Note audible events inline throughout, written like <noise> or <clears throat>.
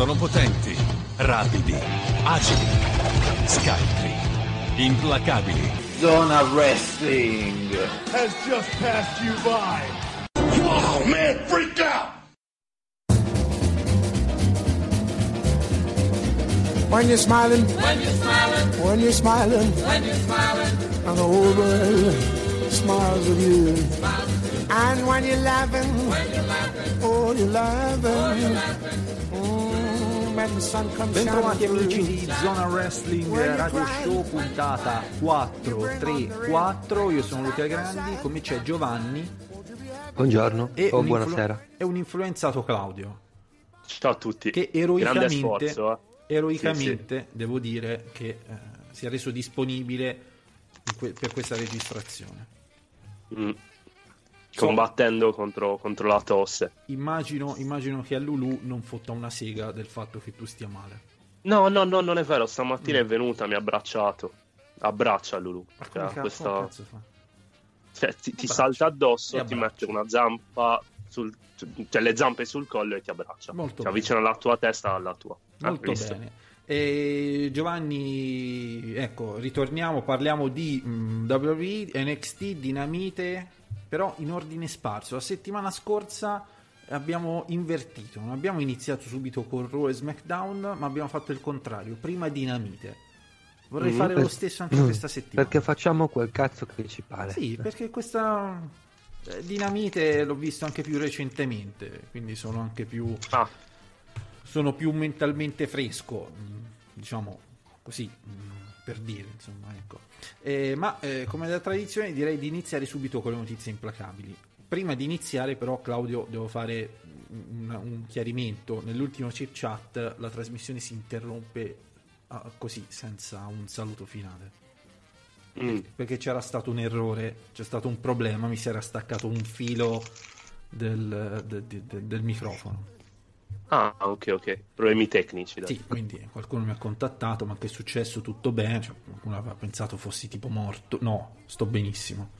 Sono potenti, rapidi, agili, scaltri, implacabili. Zona Wrestling. has just passed you by. Wow, man, freak out! When you're smiling, when you're smiling, when you're smiling, when you're smiling, and the whole world smiles with you. And when you're laughing, when you're laughing, oh, you're laughing. When the sun comes Bentrovati amici di Zona Wrestling Radio Show puntata 434 io sono Luca Grandi come c'è Giovanni Buongiorno e o un influ- buonasera. e un influenzato Claudio Ciao a tutti. che Grande eroicamente, sforzo. eh. eroicamente devo dire che eh, si è reso disponibile que- per questa registrazione Mm. Combattendo contro, contro la tosse. immagino, immagino che a Lulu non fotta una sega del fatto che tu stia male No, no, no, non è vero. Stamattina è venuta, mi ha abbracciato. Abbraccia Lulu. ma Cioè, cazzo, questa- cazzo fa? cioè, ti, ti salta addosso, Ti ti mette una zampa sul, cioè le zampe sul collo e ti abbraccia. Molto bene. avvicina la tua testa alla tua. Ah, Molto visto? bene. E Giovanni, ecco, ritorniamo, parliamo di mm, WWE, NXT, Dinamite, però in ordine sparso. La settimana scorsa abbiamo invertito, non abbiamo iniziato subito con Raw e SmackDown, ma abbiamo fatto il contrario, prima Dinamite. Vorrei Mhm. fare Per- lo stesso anche questa <clears throat> settimana. Perché facciamo quel cazzo che ci pare. Sì, perché questa eh, Dinamite l'ho visto anche più recentemente, quindi sono anche più Ah, sono più mentalmente fresco, mh, diciamo così, mh, per dire, insomma, ecco. Eh, ma eh, come da tradizione direi di iniziare subito con le notizie implacabili. Prima di iniziare però Claudio devo fare un, un chiarimento, nell'ultimo chip chat la trasmissione si interrompe ah, così, senza un saluto finale. mm. Perché c'era stato un errore, c'è stato un problema, mi si era staccato un filo del- de- de- de- del microfono. Ah, ok, ok. Problemi tecnici. dai. Sì, quindi qualcuno mi ha contattato, ma che è successo? Tutto bene? Cioè, qualcuno aveva pensato fossi tipo morto. No, sto benissimo.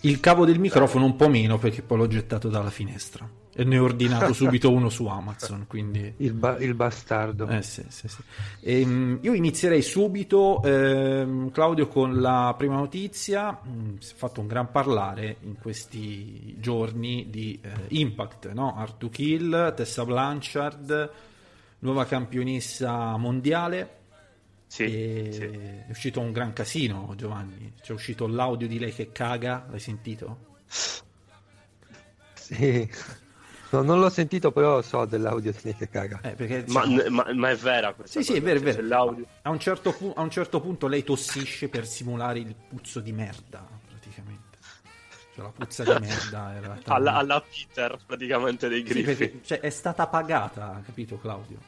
Il cavo del microfono un po' meno perché poi l'ho gettato dalla finestra. E ne ho ordinato <laughs> subito uno su Amazon, quindi... Il, ba- il bastardo. Eh sì, sì, sì. Ehm, io inizierei subito, ehm, Claudio, con la prima notizia. Mm, si è fatto un gran parlare in questi giorni di eh, Impact, no? Art to Kill, Tessa Blanchard, nuova campionessa mondiale. Sì, E sì. È uscito un gran casino, Giovanni. C'è uscito l'audio di lei che caga, l'hai sentito? Sì. No, non l'ho sentito, però so dell'audio che caga. Eh, perché Ma, diciamo- ma- ma è vera questa Sì, sì, è cosa? vero, è Cioè, vero. A un, certo pu- a un certo punto lei tossisce per simulare il puzzo di merda, praticamente. Cioè la puzza di merda era <laughs> talmente- Alla, alla Peter, praticamente, dei Sì, griffi. perché, cioè, è stata pagata, capito Claudio?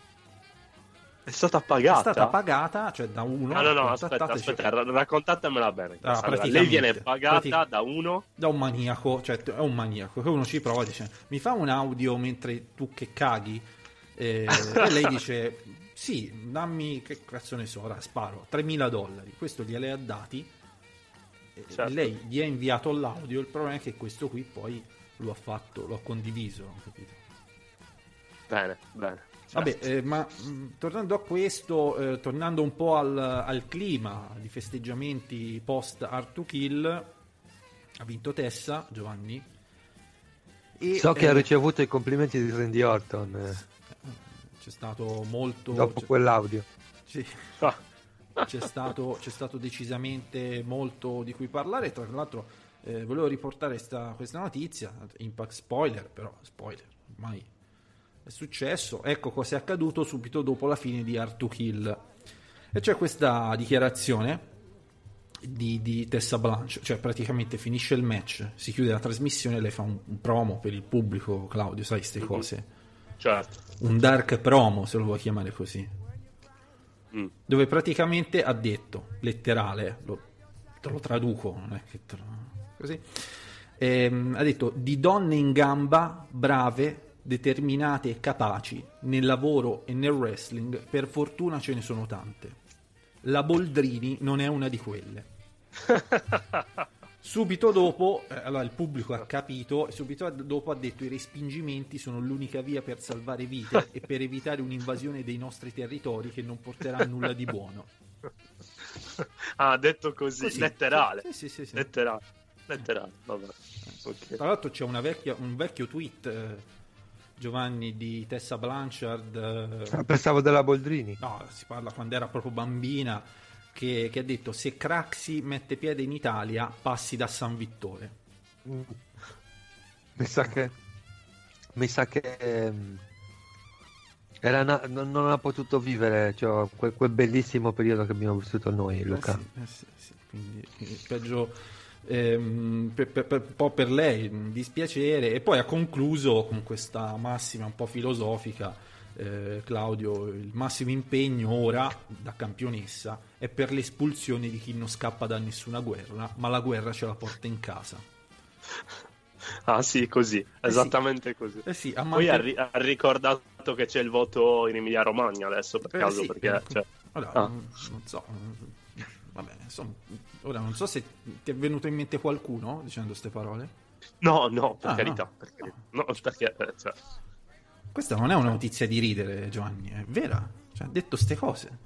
È stata È pagata? stata pagata, cioè da uno... No, no, no, aspetta, aspetta, ra- raccontatemela bene. Ah, Allora, lei viene pagata pratic- da uno Da un maniaco, cioè è un maniaco, che uno ci prova e dice mi fa un audio mentre tu che caghi? Eh, e lei dice sì, dammi, che cazzo ne so, ora sparo, 3.000 dollari, questo gliele ha dati, e Certo. lei gli ha inviato l'audio, il problema è che questo qui poi lo ha fatto, lo ha condiviso, capito? Bene, bene. Vabbè, eh, ma mh, tornando a questo, eh, tornando un po' al, al clima di festeggiamenti post Art to Kill, ha vinto Tessa, Giovanni. E, So che eh, ha ricevuto i complimenti di Randy Orton eh, C'è stato molto... dopo c'è- quell'audio. sì, Ah, c'è, stato, c'è stato decisamente molto di cui parlare. Tra l'altro, eh, volevo riportare sta- questa notizia. Impact spoiler, però spoiler, ormai è successo. Ecco cosa è accaduto subito dopo la fine di Art to Kill. E c'è questa dichiarazione di, di Tessa Blanche, cioè praticamente finisce il match, si chiude la trasmissione, lei fa un, un promo per il pubblico, Claudio, sai queste Mhm. cose. certo. Un dark promo, se lo vuoi chiamare così Mm. dove praticamente ha detto, letterale, lo, te lo traduco, non è che te lo- così, ehm, ha detto di donne in gamba, brave, determinate e capaci, nel lavoro e nel wrestling, per fortuna ce ne sono tante. La Boldrini non è una di quelle. <laughs> Subito dopo, eh, allora il pubblico ha capito, e subito dopo ha detto i respingimenti sono l'unica via per salvare vite e per evitare un'invasione dei nostri territori che non porterà a nulla di buono. <laughs> Ah, detto così, Così. letterale. Sì, sì, sì. Letterale. Letterale, vabbè. Ok. Tra l'altro c'è una vecchia- un vecchio tweet, eh, Giovanni, di Tessa Blanchard. eh, Ah, Pensavo della Boldrini. No, si parla quando era proprio bambina, che, che ha detto se Craxi mette piede in Italia passi da San Vittore. Mi sa che. Mi sa che. ehm, era una- non, non ha potuto vivere cioè, quel, quel bellissimo periodo che abbiamo vissuto noi, Luca. Eh sì, eh sì, sì, quindi, quindi peggio ehm, per, per- per- un po' per lei, dispiacere. E poi ha concluso con questa massima un po' filosofica. eh, Claudio, il massimo impegno ora da campionessa è per l'espulsione di chi non scappa da nessuna guerra, ma la guerra ce la porta in casa. <laughs> Ah sì, così, esattamente così. Eh sì, ha Poi ha, manten- ri- ha ricordato che c'è il voto in Emilia Romagna adesso, per Eh, caso, sì, perché... eh, cioè, allora, ah. non, so, eh, vabbè, insomma, ora non so se ti è venuto in mente qualcuno dicendo queste parole. No, no, per Ah, carità, no. per carità. No, perché... eh, cioè, Questa non è una notizia di ridere, Giovanni, è vera. Cioè, ha detto ste cose,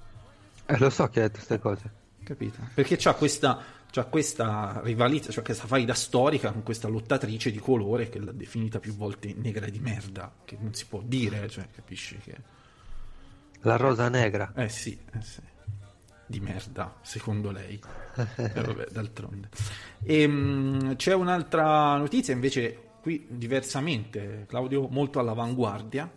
Eh, lo so che ha detto queste cose. capito? Perché c'ha questa, c'ha questa rivalità, cioè questa faida storica con questa lottatrice di colore che l'ha definita più volte negra di merda, che non si può dire, cioè, capisci che... La rosa negra. Eh sì, eh sì. Di merda, secondo lei. <laughs> Eh, vabbè, d'altronde. Ehm, c'è un'altra notizia invece qui diversamente, Claudio molto all'avanguardia.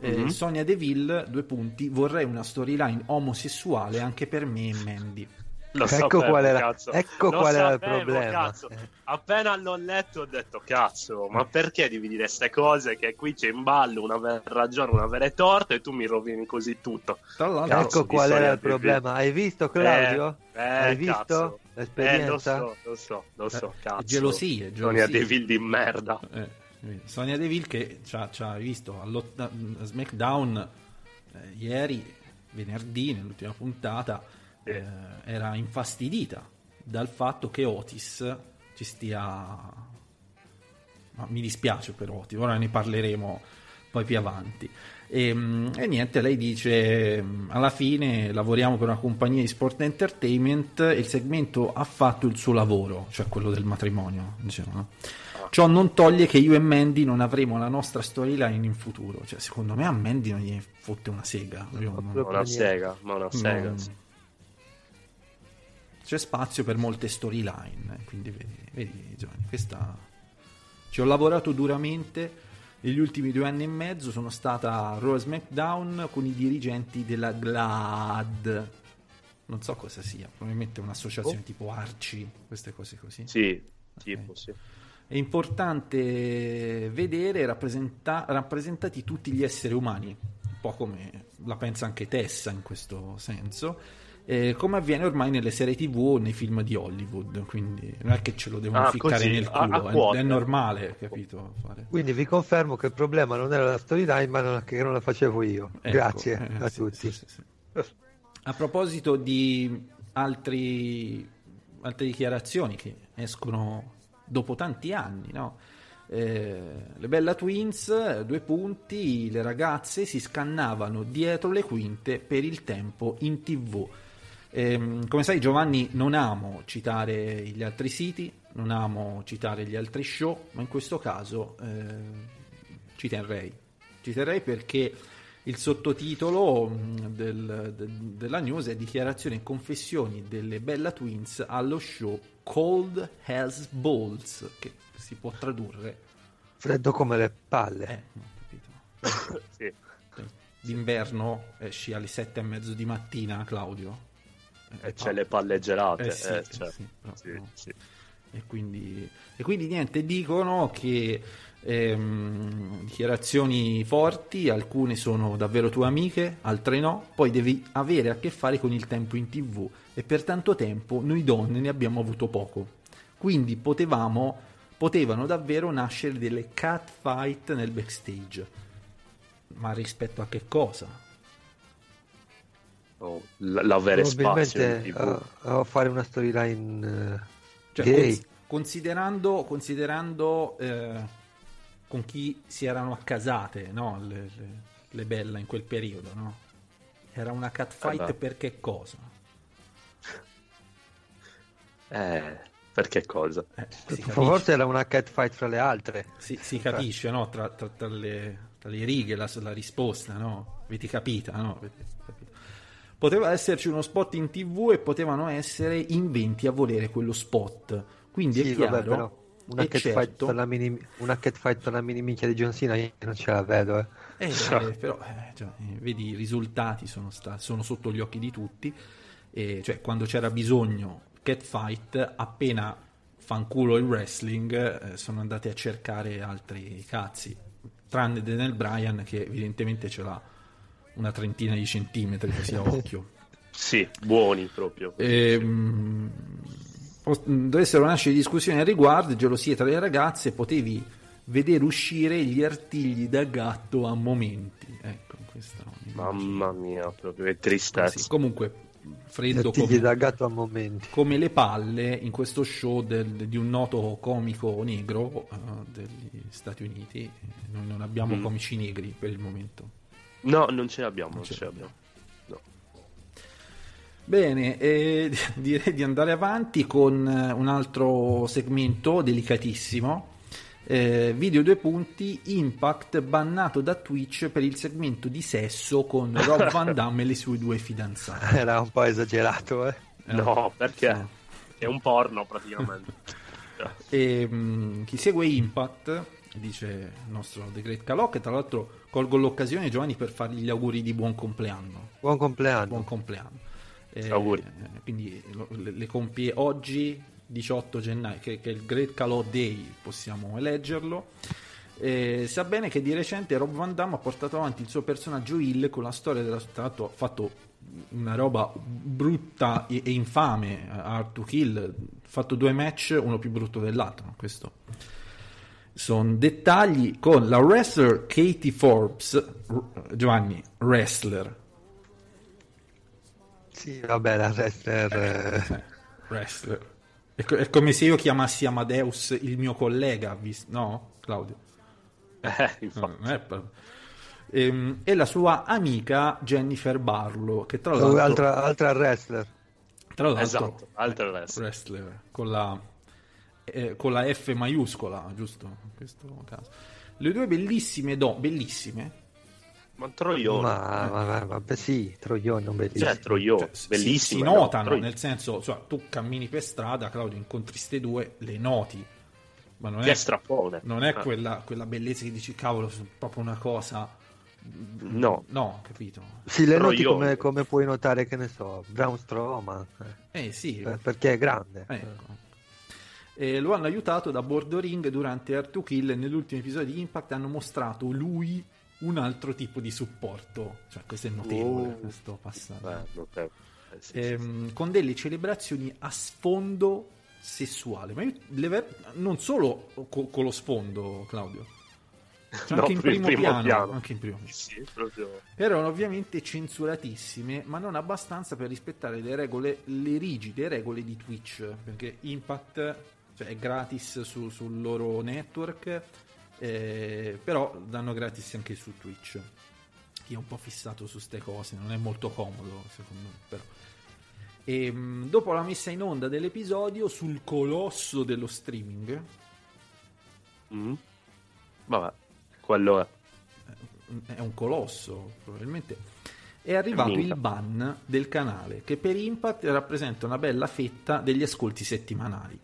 Eh, Mhm. Sonia Deville, due punti, vorrei una storyline omosessuale anche per me e Mandy. Lo Ecco sapevo, qual era- cazzo. ecco Lo qual era il sapevo, problema. cazzo. Appena l'ho letto ho detto, cazzo, ma perché devi dire queste cose che qui c'è in ballo una vera ragione, una vera torta e tu mi rovini così tutto. Cazzo, ecco qual era Sonia il problema. Hai visto, Claudio? Eh, Hai eh, visto cazzo. l'esperienza? Eh, lo so, lo so, lo so, Eh, cazzo. gelosie, Sonia gelosie. Deville di merda. Eh, Sonia Deville che ci ha, ci ha visto a SmackDown eh, ieri, venerdì, nell'ultima puntata, eh, era infastidita dal fatto che Otis ci stia... Ma mi dispiace per Otis, ora ne parleremo poi più avanti. E, mm, e niente, lei dice mm, alla fine lavoriamo per una compagnia di sport entertainment e il segmento ha fatto il suo lavoro, cioè quello del matrimonio, diciamo, no? Ciò non toglie che io e Mandy non avremo la nostra storyline in futuro. Cioè, secondo me a Mandy non gli fotte una sega. Una sega, ma una sega. non- sì. C'è spazio per molte storyline. eh, Quindi vedi, vedi Giovanni, questa... Ci ho lavorato duramente. Negli ultimi due anni e mezzo sono stata a Raw SmackDown con i dirigenti della GLAD. Non so cosa sia, probabilmente un'associazione tipo Arci, queste cose così. Sì, tipo, sì. È importante vedere rappresenta- rappresentati tutti gli esseri umani, un po' come la pensa anche Tessa in questo senso, eh, come avviene ormai nelle serie tv o nei film di Hollywood, quindi non è che ce lo devono Ah, ficcare così, nel a- a culo, è- quote. è, normale, capito? Fare. Quindi vi confermo che il problema non era la storyline, ma non- che non la facevo io. Ecco, Grazie eh, a sì, tutti. sì, sì, sì. A proposito di altri, altre dichiarazioni che escono dopo tanti anni, no? Eh, le Bella Twins, due punti, le ragazze si scannavano dietro le quinte per il tempo in tv. Ehm, come sai Giovanni non amo citare gli altri siti, non amo citare gli altri show, ma in questo caso eh, ci terrei. Ci terrei perché il sottotitolo mh, del- de- della news è Dichiarazioni e confessioni delle Bella Twins allo show Cold as Balls, che si può tradurre. Freddo come le palle. Eh, capito. <coughs> sì. D'inverno esci alle sette e mezzo di mattina, Claudio. E Eh, c'è le palle gelate. eh sì, eh, eh cioè, sì, sì, no. sì. E quindi, e quindi niente, dicono che ehm, dichiarazioni forti, alcune sono davvero tue amiche, altre no, poi devi avere a che fare con il tempo in tv e per tanto tempo noi donne ne abbiamo avuto poco. Quindi potevamo, potevano davvero nascere delle cat fight nel backstage. Ma rispetto a che cosa? Oh, l- l'avere spazio in Probabilmente TV. uh, uh, fare una storyline uh, Cioè, gay. cons- considerando, considerando eh, con chi si erano accasate no? le, le, le Bella in quel periodo, no? Era una catfight <laughs> Eh per che cosa? Eh, per che cosa? Eh, Forse era una catfight fra le altre. si- si capisce, no? Tra, tra- tra le, tra le righe la, la risposta, no? Avete capita, no? Poteva esserci uno spot in tv e potevano essere inventi a volere quello spot. Quindi è Sì, chiaro, vabbè, però una catfight, certo, per mini, una catfight per la mini minchia di John Cena io non ce la vedo. Eh. Eh, <laughs> eh, però, eh, cioè, eh, vedi, i risultati sono, sta- sono sotto gli occhi di tutti. E, cioè, quando c'era bisogno catfight, appena fanculo il wrestling, eh, sono andati a cercare altri cazzi. Tranne Daniel Bryan, che evidentemente ce l'ha una trentina di centimetri, così a <laughs> occhio. Sì, buoni proprio. Ehm, pos- dovessero nascere discussioni al riguardo, gelosie tra le ragazze, potevi vedere uscire gli artigli da gatto a momenti. Ecco, questa Mamma mia, proprio che Sì, tristezza. comunque freddo Artigli come, da gatto a momenti. come le palle in questo show del- di un noto comico negro eh, degli Stati Uniti. Noi non abbiamo Mm. comici negri per il momento. No, non ce l'abbiamo, non ce ce l'abbiamo. Bene, eh, <laughs> direi di andare avanti con eh, un altro segmento delicatissimo. Eh, video due punti, Impact bannato da Twitch per il segmento di sesso con Rob Van Damme e le sue due fidanzate. <laughs> Era un po' esagerato, eh. No, perché? sì. È un porno praticamente. <laughs> E, mh, chi segue Impact, dice il nostro The Great Calò, che tra l'altro colgo l'occasione Giovanni per fargli gli auguri di buon compleanno. Buon compleanno. Buon compleanno. Eh, Auguri. eh, Quindi le, le compie oggi, 18 gennaio, che, che è il Great Calò Day, possiamo eleggerlo. Eh, sa bene che di recente Rob Van Damme ha portato avanti il suo personaggio Hill con la storia della tra l'altro ha fatto una roba brutta e, e infame a Hard to Kill ha fatto due match uno più brutto dell'altro questo sono dettagli con la wrestler Katie Forbes R- Giovanni wrestler. Sì, vabbè, la wrestler... eh, Eh, wrestler. È, co- è come se io chiamassi Amadeus il mio collega vis- no Claudio? Eh, No, non è per- Ehm, e la sua amica Jennifer Barlow che tra l'altro, altra, altra wrestler. tra l'altro Esatto, altra wrestler. wrestler con la, eh, con la F maiuscola giusto in questo caso le due bellissime do bellissime Ma Troione. Ma, ma, ma- vabbè, sì, Troione, non bellissimo. Cioè, Troione, Cioè, si- bellissimo. si no, notano Troione. nel senso cioè, tu cammini per strada Claudio incontri ste due le noti ma non Che è, non è Ah, quella, quella bellezza che dici cavolo sono proprio una cosa No, no capito Sì, le noti come, come puoi notare, che ne so, Brown Strowman, eh, eh sì per- perché è grande. Ecco. E lo hanno aiutato da Bordo Ring durante Air to Kill e nell'ultimo episodio di Impact hanno mostrato lui un altro tipo di supporto. Cioè, questo è notevole, Oh. questo passaggio. Eh, notevole. Eh, sì, sì, sì. Ehm, con delle celebrazioni a sfondo sessuale. Ma io ver- non solo co- con lo sfondo, Claudio. Cioè, No, anche in primo, primo piano, piano. Anche in primo. Sì, proprio. Erano ovviamente censuratissime, ma non abbastanza per rispettare le regole, le rigide regole di Twitch, perché Impact cioè, è gratis su- sul loro network, eh, però danno gratis anche su Twitch. Chi è un po' fissato su ste cose, non è molto comodo, secondo me, però. E, mh, dopo la messa in onda dell'episodio sul colosso dello streaming, Mm. Vabbè, quello è. è un colosso probabilmente è arrivato Minchia. il ban del canale che per Impact rappresenta una bella fetta degli ascolti settimanali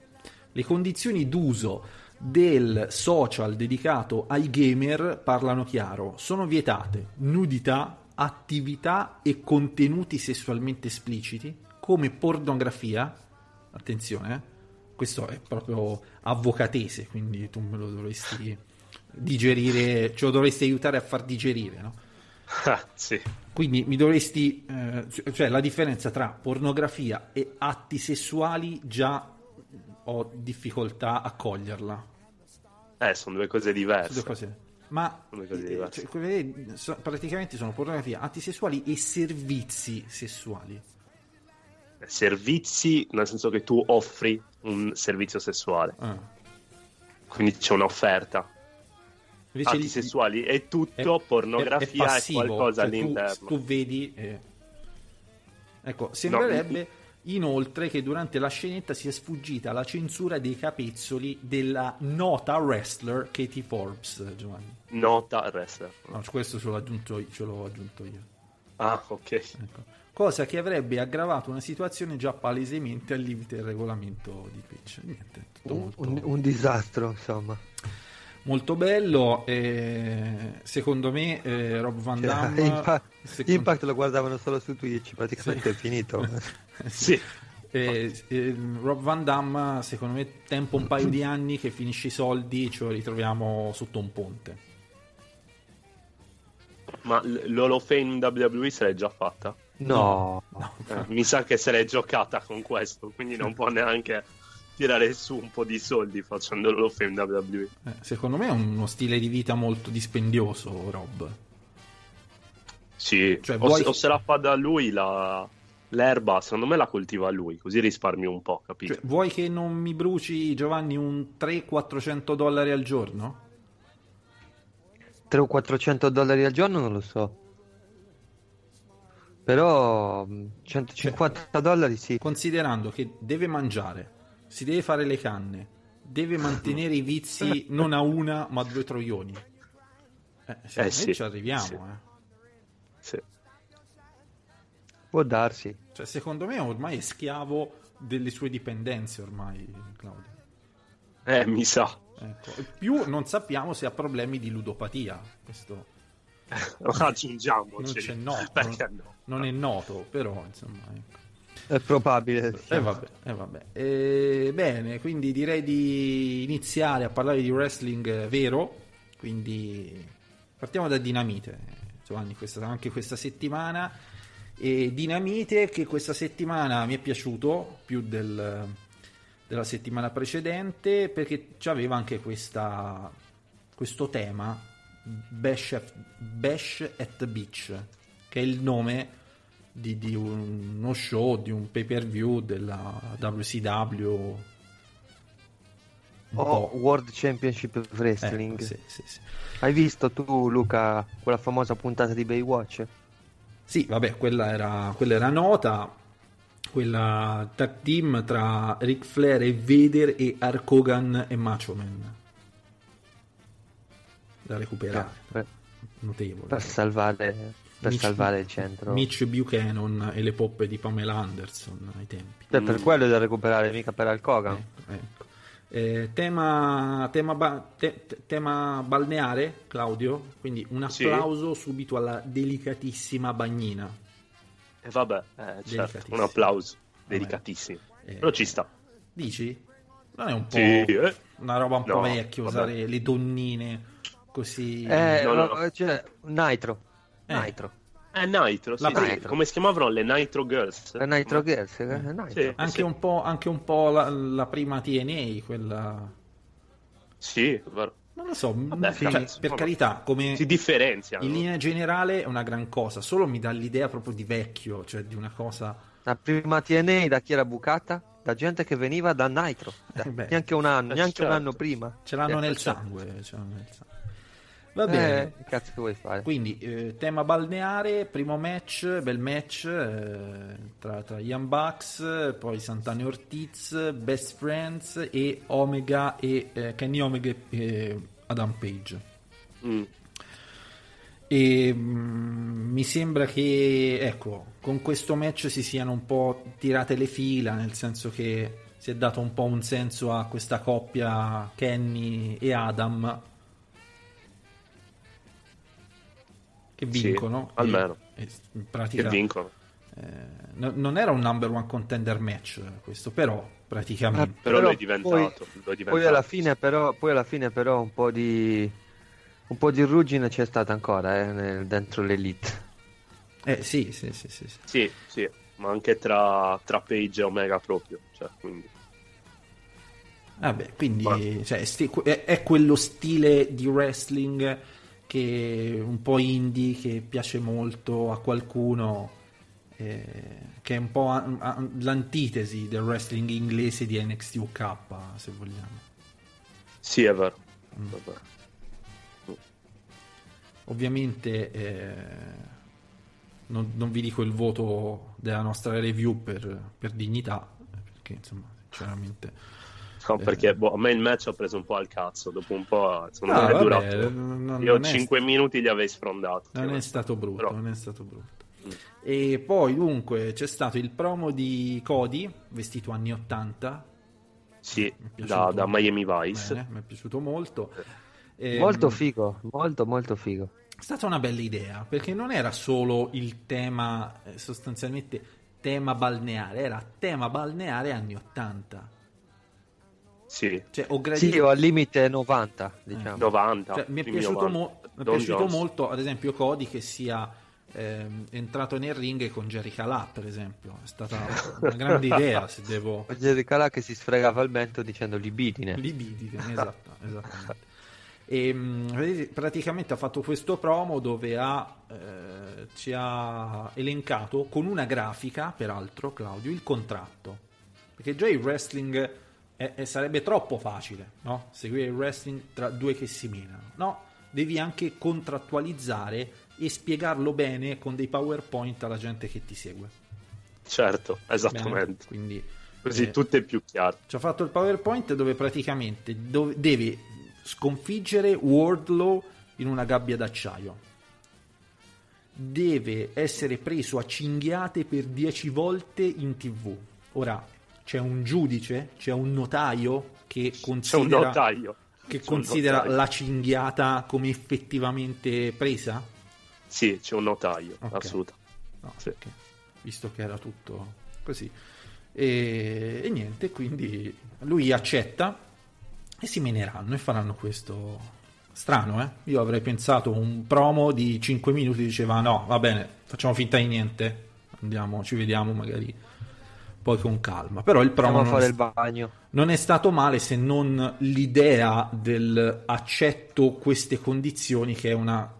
le condizioni d'uso del social dedicato ai gamer parlano chiaro sono vietate nudità attività e contenuti sessualmente espliciti come pornografia attenzione eh, questo è proprio avvocatese quindi tu me lo dovresti digerire, ce lo dovresti aiutare a far digerire, no? Ah, sì. Quindi mi dovresti, eh, cioè la differenza tra pornografia e atti sessuali già ho difficoltà a coglierla. Eh, sono due cose diverse. due cose. Ma Sono due cose eh, diverse. cioè, quelle- so- praticamente sono pornografia, atti sessuali e servizi sessuali. servizi, nel senso che tu offri un servizio sessuale. Ah. Quindi c'è un'offerta. Invece Atti lì- sessuali è tutto, è- pornografia è e passivo, qualcosa cioè tu- all'interno. Tu, vedi. eh. Ecco, sembrerebbe inoltre che durante la scenetta sia sfuggita la censura dei capezzoli della nota wrestler Katie Forbes, Giovanni. Nota wrestler. No, questo ce l'ho aggiunto, ce l'ho aggiunto io. Ah, ok. Ecco. Cosa che avrebbe aggravato una situazione già palesemente al limite del regolamento di Twitch. Niente, tutto Un, molto, un- un disastro, insomma. Molto bello. eh, secondo me, eh, Rob Van Cioè, Damme. Impa- secondo- Impact lo guardavano solo su Twitch, praticamente è finito. <laughs> Sì. Eh, eh, Rob Van Damme, secondo me, tempo un paio di anni che finisce i soldi, ce lo ritroviamo sotto un ponte. Ma l'Hall of Fame WWE se l'è già fatta? No, Eh, mi sa che se l'è giocata con questo, quindi non può neanche tirare su un po' di soldi facendo of Fame WWE. Eh, secondo me è uno stile di vita molto dispendioso, Rob. Sì, Cioè, o, vuoi- se, o se la fa da lui la- l'erba, secondo me la coltiva lui, così risparmio un po', capito? Cioè, vuoi che non mi bruci, Giovanni, un 300-400 dollari al giorno? 300 o 400 dollari al giorno non lo so. Però mh, 150 dollari sì. Considerando che deve mangiare, si deve fare le canne, deve mantenere i vizi <laughs> non a una ma a due troioni. Eh, me sì, ci arriviamo, sì. eh. Sì. Può darsi. Cioè, secondo me ormai è schiavo delle sue dipendenze ormai, Claudio. Eh, mi sa. Ecco. E Più non sappiamo se ha problemi di ludopatia. Questo <laughs> Aggiungiamoci. non. Perché no? Non è noto, però insomma. Ecco. È probabile. E vabbè, e vabbè. E, bene, quindi direi di iniziare a parlare di wrestling vero. Quindi partiamo da Dinamite, Giovanni, questa, anche questa settimana. E Dinamite che questa settimana mi è piaciuto più del- della settimana precedente perché aveva anche questa, questo tema Bash at, Bash at the Beach che è il nome di, di uno show, di un pay per view della WCW. O po'. World Championship Wrestling. Ecco, sì, sì, sì. Hai visto tu, Luca, quella famosa puntata di Baywatch? Sì, vabbè, quella era, quella era nota. Quella tag team tra Ric Flair e Vader e Hulk Hogan e Macho Man. Da recuperare, Per, notevole. per salvare, per Mitch- salvare il centro. Mitch Buchanan e le poppe di Pamela Anderson ai tempi. Cioè, per quello è da recuperare, mica per Hogan. Ecco, ecco. Eh, tema, tema, ba- te- te- tema balneare, Claudio. Quindi un Sì. applauso subito alla delicatissima bagnina. E vabbè, eh, certo, un applauso. Vabbè. Delicatissimo. Eh, Però ci sta. Dici? Non è un po' Sì, eh. una roba un po' No, vecchia vabbè. usare le donnine così. Eh, no, no. cioè, Nitro. Eh. Nitro. Eh, Nitro, sì, sì. Nitro. Come si chiamavano le Nitro Girls? La Nitro Girls. eh, Nitro. Sì. anche, un po', anche un po' la, la prima TNA, quella. Sì, vero. Non lo so, Vabbè, cioè, cazzo, per vabbè. carità, come Si differenziano. in linea generale è una gran cosa, solo mi dà l'idea proprio di vecchio, cioè di una cosa. La prima TNA da chi era bucata? Da gente che veniva da Nitro. Da- Eh beh. neanche un anno, Eh, neanche un certo. anno prima. Ce l'hanno Eh, nel cioè, sangue. ce l'hanno nel sangue. Va bene. Eh, che cazzo che vuoi fare? Quindi eh, tema balneare, primo match, bel match eh, tra, tra Ian Bucks, poi Santana e Ortiz, Best Friends e Omega e eh, Kenny Omega e Adam Page. Mm. E mm, mi sembra che ecco, con questo match si siano un po' tirate le fila, nel senso che si è dato un po' un senso a questa coppia Kenny e Adam che Sì, vincono. almeno. E- e in Che pratica, vincono. eh, no- non era un number one contender match eh, questo, però praticamente. Però, Però lo è diventato. poi- lo è diventato. Poi alla fine però, poi alla fine però un po' di un po' di ruggine c'è stata ancora eh, nel- dentro l'elite. Eh sì, sì, sì, sì, sì. Sì, sì, ma anche tra, tra Page e Omega proprio. Cioè, quindi... Vabbè, quindi Ma- cioè, sti- è, è quello stile di wrestling che un po' indie che piace molto a qualcuno eh, che è un po' a- a- l'antitesi del wrestling inglese di NXT UK, se vogliamo. Sì, è vero. Mm. Vero. Ovviamente eh, non, non vi dico il voto della nostra review per, per dignità, perché insomma, sinceramente... No, Eh. perché boh, a me il match ha preso un po' al cazzo. Dopo un po', secondo Ah, me è vabbè, durato. non- Io non è 5 minuti li avrei sfrondato. Non è stato brutto, Però- non è stato brutto. Mm. E poi dunque c'è stato il promo di Cody, vestito anni 80. Sì, da, da Miami Vice. Bene, mi è piaciuto molto. Ehm, Molto figo, molto molto figo. È stata una bella idea, perché non era solo il tema, eh, sostanzialmente tema balneare, era tema balneare anni 80. Sì, Cioè, ho Sì, gradito... o al limite 90, diciamo. 90. Cioè, mi è piaciuto, 90. mo- mi è piaciuto molto, ad esempio, Cody che sia ehm, entrato nel ring con Jerry Calà, per esempio. È stata una grande <laughs> idea, se devo... Jerry Calà che si sfregava il mento dicendo libidine. Libidine, <laughs> esatto, esattamente. E, vedete, praticamente ha fatto questo promo dove ha, eh, ci ha elencato con una grafica, peraltro, Claudio, il contratto. Perché già il wrestling è- è- sarebbe troppo facile, no? Seguire il wrestling tra due che si menano. No, devi anche contrattualizzare e spiegarlo bene con dei PowerPoint alla gente che ti segue. Certo, Bene? esattamente. Quindi Così eh, tutto è più chiaro. ci ha fatto il PowerPoint dove praticamente dove- deve sconfiggere Wardlow in una gabbia d'acciaio. Deve essere preso a cinghiate per 10 volte in tv. Ora c'è un giudice, c'è un notaio che considera, notaio. che considera la cinghiata come effettivamente presa? Sì, c'è un notaio, Ok. assolutamente. No, Sì. ok. visto che era tutto così. E, e niente, quindi lui accetta e si meneranno e faranno questo strano, eh? Io avrei pensato un promo di 5 minuti diceva no, va bene, facciamo finta di niente, andiamo, ci vediamo magari poi con calma. Però il promo non non è stato male se non l'idea del accetto queste condizioni che è una,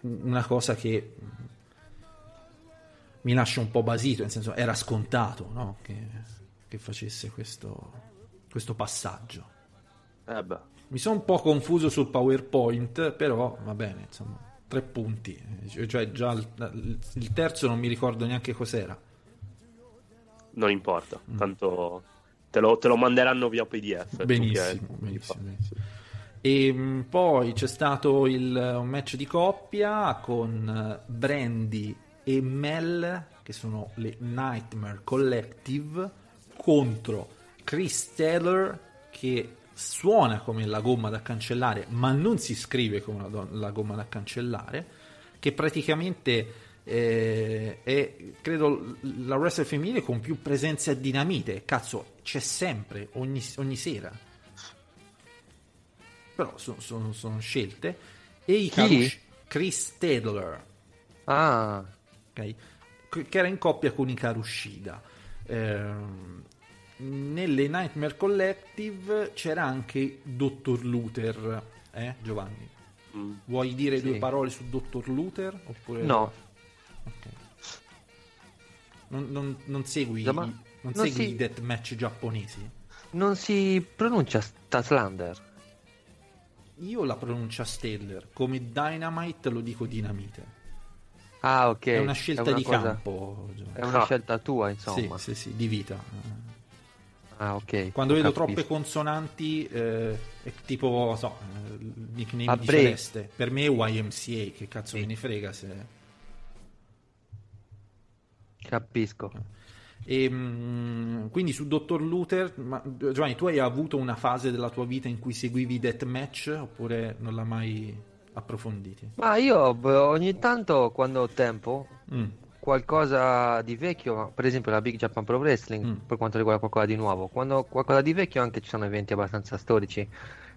una cosa che mi lascia un po' basito, nel senso era scontato no? che, che facesse questo, questo passaggio. Eh. Mi sono un po' confuso sul PowerPoint, però va bene, insomma, tre punti. Cioè, cioè, già il, il terzo non mi ricordo neanche cos'era. Non importa, Mm. tanto te lo, te lo manderanno via PDF. Benissimo, che- benissimo, benissimo. E mh, poi c'è stato il, un match di coppia con eh, Brandy e Mel, che sono le Nightmare Collective, contro Chris Taylor, che suona come la gomma da cancellare, ma non si scrive come la, la gomma da cancellare, che praticamente eh, è, credo, la wrestler femminile con più presenze a dinamite. Cazzo, c'è sempre, ogni, ogni sera. Però sono, sono- sono scelte. E i Chi? Karush- Chris Taylor, Ah, ok? Che era in coppia con Ikaru Shida. Ehm, nelle Nightmare Collective c'era anche Dr. Luther, eh, Giovanni? Mm. Vuoi dire Sì. due parole su Dr. Luther? Oppure... no. Ok. Non, non- non segui, Ma- i- non segui si- i deathmatch giapponesi? Non si pronuncia Statlander. Io la pronuncia Stellar, come Dynamite lo dico Dinamite. Ah, ok. È una scelta di cosa- campo. È una Ah. scelta tua, insomma. Sì, sì, sì, di vita. Ah, ok. Quando vedo Capisco. troppe consonanti, eh, è tipo, so, eh, nickname A di. Celeste. Per me è YMCA, che cazzo Sì. me ne frega se... Capisco. E, mm, quindi su Dottor Luther, ma, Giovanni, tu hai avuto una fase della tua vita in cui seguivi i deathmatch oppure non l'ha mai approfonditi? Ma io ogni tanto, quando ho tempo, Mm. qualcosa di vecchio, per esempio la Big Japan Pro Wrestling, Mm. per quanto riguarda qualcosa di nuovo, quando qualcosa di vecchio anche ci sono eventi abbastanza storici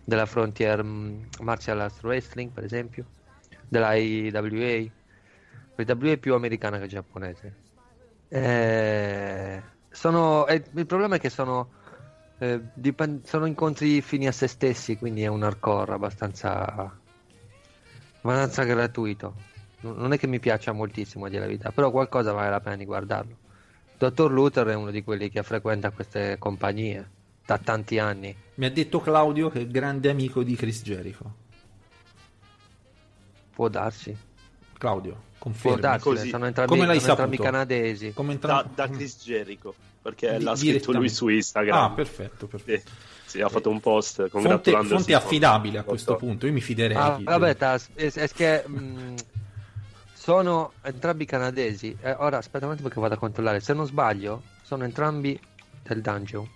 della Frontier mm, Martial Arts Wrestling, per esempio, della IWA, l'IWA è più americana che giapponese. Eh, sono, eh, il problema è che sono, eh, dipen- sono incontri fini a se stessi, quindi è un hardcore abbastanza, abbastanza gratuito. non non è che mi piaccia moltissimo a dire la verità, però qualcosa vale la pena di guardarlo. Dottor Luther è uno di quelli che frequenta queste compagnie da tanti anni. Mi ha detto Claudio che è grande amico di Chris Jericho. Può darsi. Claudio, confermi. darsi, Così. sono entrambi, Come l'hai sono entrambi saputo? canadesi. Come Da, entra- da Chris Jericho, perché Di- l'ha scritto lui su Instagram. Ah, perfetto, perfetto. Sì, sì, ha fatto un post Fonte, congratulandosi. fonte con- affidabile a questo punto, io mi fiderei. Ah, vabbè, Tas, è, è che mh, sono entrambi canadesi. Eh, ora aspetta un attimo che vado a controllare. Se non sbaglio, sono entrambi del dungeon.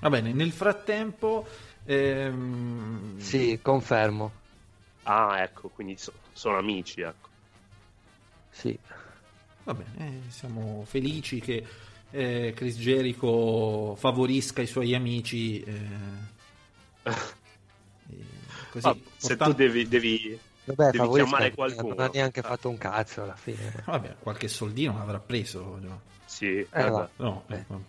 Va bene, nel frattempo... ehm, Sì, confermo. Ah, ecco, quindi so- sono amici, ecco. Sì. Va bene, eh, siamo felici che eh, Chris Jericho favorisca i suoi amici. eh, <laughs> così, Ah, se tu devi, devi, Vabbè, devi chiamare non qualcuno. ha neanche fatto un cazzo alla fine. Vabbè, qualche soldino l'avrà preso. no? Sì, Eh. No, Eh. eh, vabbè.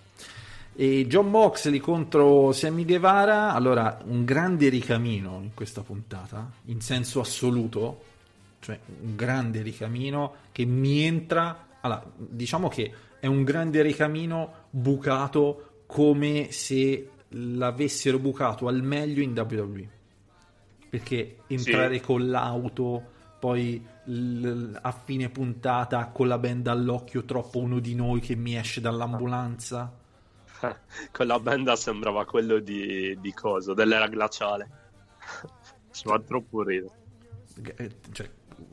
E John Moxley contro Sammy Guevara, allora un grande ricamino in questa puntata, in senso assoluto, cioè un grande ricamino che mi entra, allora, diciamo che è un grande ricamino bucato come se l'avessero bucato al meglio in WWE, perché entrare con l'auto, poi a fine puntata con la benda all'occhio troppo uno di noi che mi esce dall'ambulanza. <laughs> Con la benda sembrava quello di, di coso, dell'era glaciale. <laughs> Ci fa troppo ridere. Eh, cioè,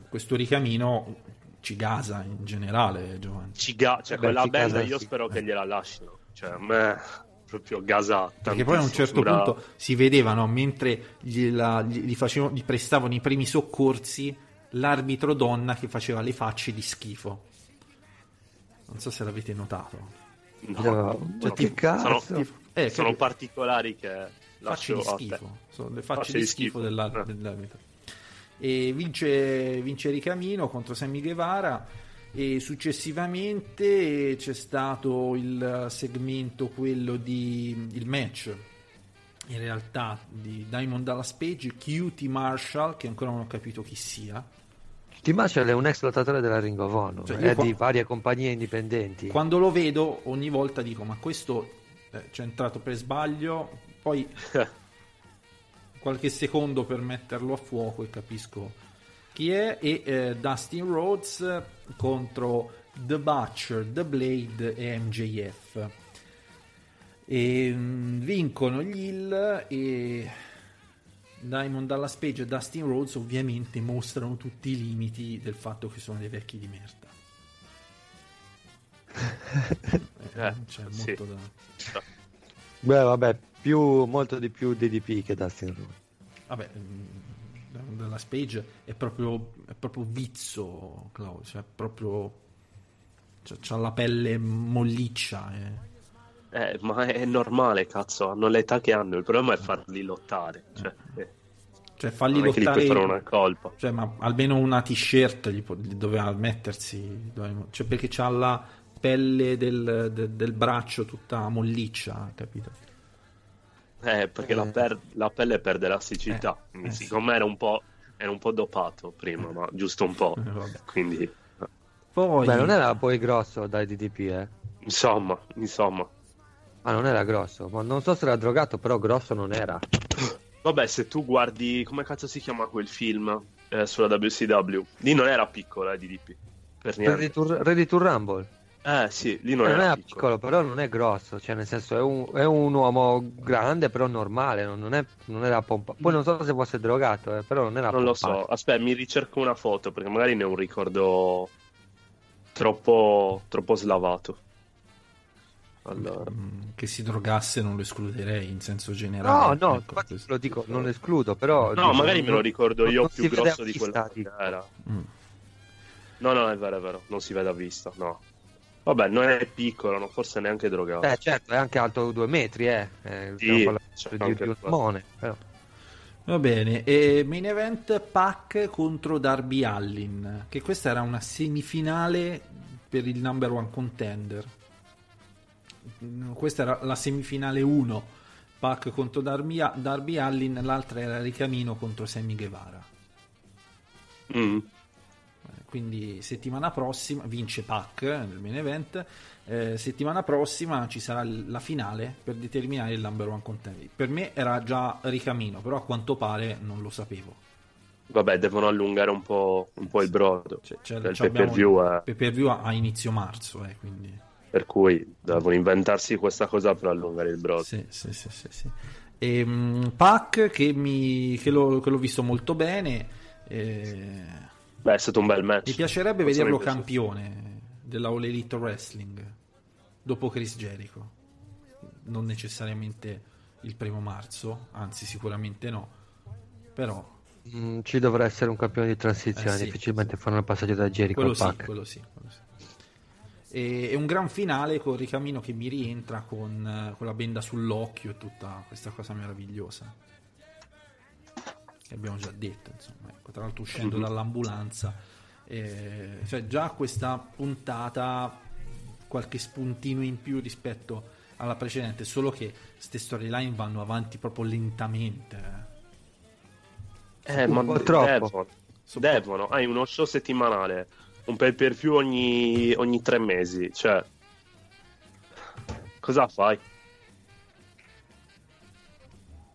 questo ricamino ci gasa in generale, Giovanni. Ci ga- cioè, Beh, quella ci benda casa io sì. spero che gliela lasciano. Cioè, a me proprio gasa. Perché poi a un certo sembra- punto si vedevano mentre gli, gli facevano- gli prestavano i primi soccorsi l'arbitro donna che faceva le facce di schifo. Non so se l'avete notato. No, No, cioè, che tipo, cazzo? Sono, Eh, sono che- particolari che facce lascio di schifo. Sono le facce, Facce di di schifo, schifo. dell'ar- Eh. dell'arbitro. E vince, vince Ricamino contro Sammy Guevara. E successivamente c'è stato il segmento, quello di il match in realtà di Diamond Dallas Page, QT Marshall, che ancora non ho capito chi sia. Tim Marshall è un ex lottatore della Ring of Honor, Cioè, io è qua- di varie compagnie indipendenti. Quando lo vedo ogni volta dico: Ma questo eh, c'è entrato per sbaglio. Poi <laughs> qualche secondo per metterlo a fuoco e capisco chi è. E eh, Dustin Rhodes contro The Butcher, The Blade e MJF. E, mm, vincono gli Hill e Diamond Dallas Page e Dustin Rhodes ovviamente mostrano tutti i limiti del fatto che sono dei vecchi di merda. <laughs> Eh, Eh, c'è sì. molto da... Beh, vabbè, più, molto di più DDP che Dustin Rhodes. Vabbè, mm, dalla Page è proprio, è proprio vizzo, Claudio, cioè proprio... Cioè, c'ha la pelle molliccia. eh. Eh, ma è normale, cazzo, hanno l'età che hanno. Il problema è farli lottare. Cioè, eh, Cioè, fargli non è che gli lottare... fare una colpa. Cioè, ma almeno una t-shirt gli, po- gli doveva mettersi. doveva- Cioè, perché c'ha la pelle del, de- del braccio tutta molliccia, capito? Eh, perché la, per- la pelle perde elasticità. Eh, Quindi, eh, sì. siccome era un po', era un po' dopato prima, ma giusto un po'. Eh. Quindi, Poi, Beh, non era poi grosso dai DDP, eh. insomma, insomma. Ah, non era grosso, ma non so se era drogato, però grosso non era. Vabbè, se tu guardi, come cazzo si chiama quel film eh, sulla WCW? Lì non era piccolo, eh, DDP. Per Ready niente. to, Ready to Rumble. Eh, sì, lì Eh, non, Non, era, era piccolo. piccolo, però non è grosso, cioè nel senso è un, è un uomo grande, però normale, non, non è, non era pompato. Poi non so se fosse drogato, eh, però non era Non lo pompato. so. Aspetta, mi ricerco una foto perché magari ne ho un ricordo troppo, troppo slavato. Allora, mm, che si drogasse non lo escluderei in senso generale. No, no, ecco, infatti questo. lo dico, non escludo, però... no, dico, magari me lo ricordo io non più si vede grosso di quello che era. Mm. No, no, è vero, è vero, non si vede a vista, no. Vabbè, non è piccolo, non forse neanche drogato. Eh, certo, è anche alto due metri, eh. eh Sì, di, di un quello. mone, però. Va bene, e main event Pac contro Darby Allin, che questa era una semifinale per il number one contender. Questa era la semifinale 1, Pac contro Darby, Darby Allin, l'altra era Ricamino contro Sammy Guevara. Mm. Quindi settimana prossima vince Pac nel main event. Eh, settimana prossima ci sarà la finale per determinare il number one contender. Per me era già ricamino, però a quanto pare non lo sapevo. Vabbè, devono allungare un po', un po' il brodo. Cioè, c'è- abbiamo- pay-per-view, eh, pay-per-view a, a inizio marzo, eh, quindi per cui devono inventarsi questa cosa per allungare il brodo. Sì, sì, sì, sì, sì. E, mm, Pac che, mi, che, l'ho, che l'ho visto molto bene. eh, Beh, è stato un bel match. mi piacerebbe Questo vederlo campione della All Elite Wrestling dopo Chris Jericho. Non necessariamente il primo marzo, anzi, sicuramente no. Però Mm, ci dovrà essere un campione di transizione, Eh, sì, difficilmente faranno il passaggio da Jericho quello sì, Pac. quello sì, quello sì. E, e un gran finale con Ricamino che mi rientra con, con la benda sull'occhio e tutta questa cosa meravigliosa. Che abbiamo già detto, insomma. Ecco, tra l'altro uscendo Mhm. dall'ambulanza. eh, cioè già questa puntata qualche spuntino in più rispetto alla precedente, solo che queste storyline vanno avanti proprio lentamente. eh. Eh, ma troppo. devono. Devono. Hai uno show settimanale, un pay per view ogni, ogni tre mesi. Cioè, cosa fai?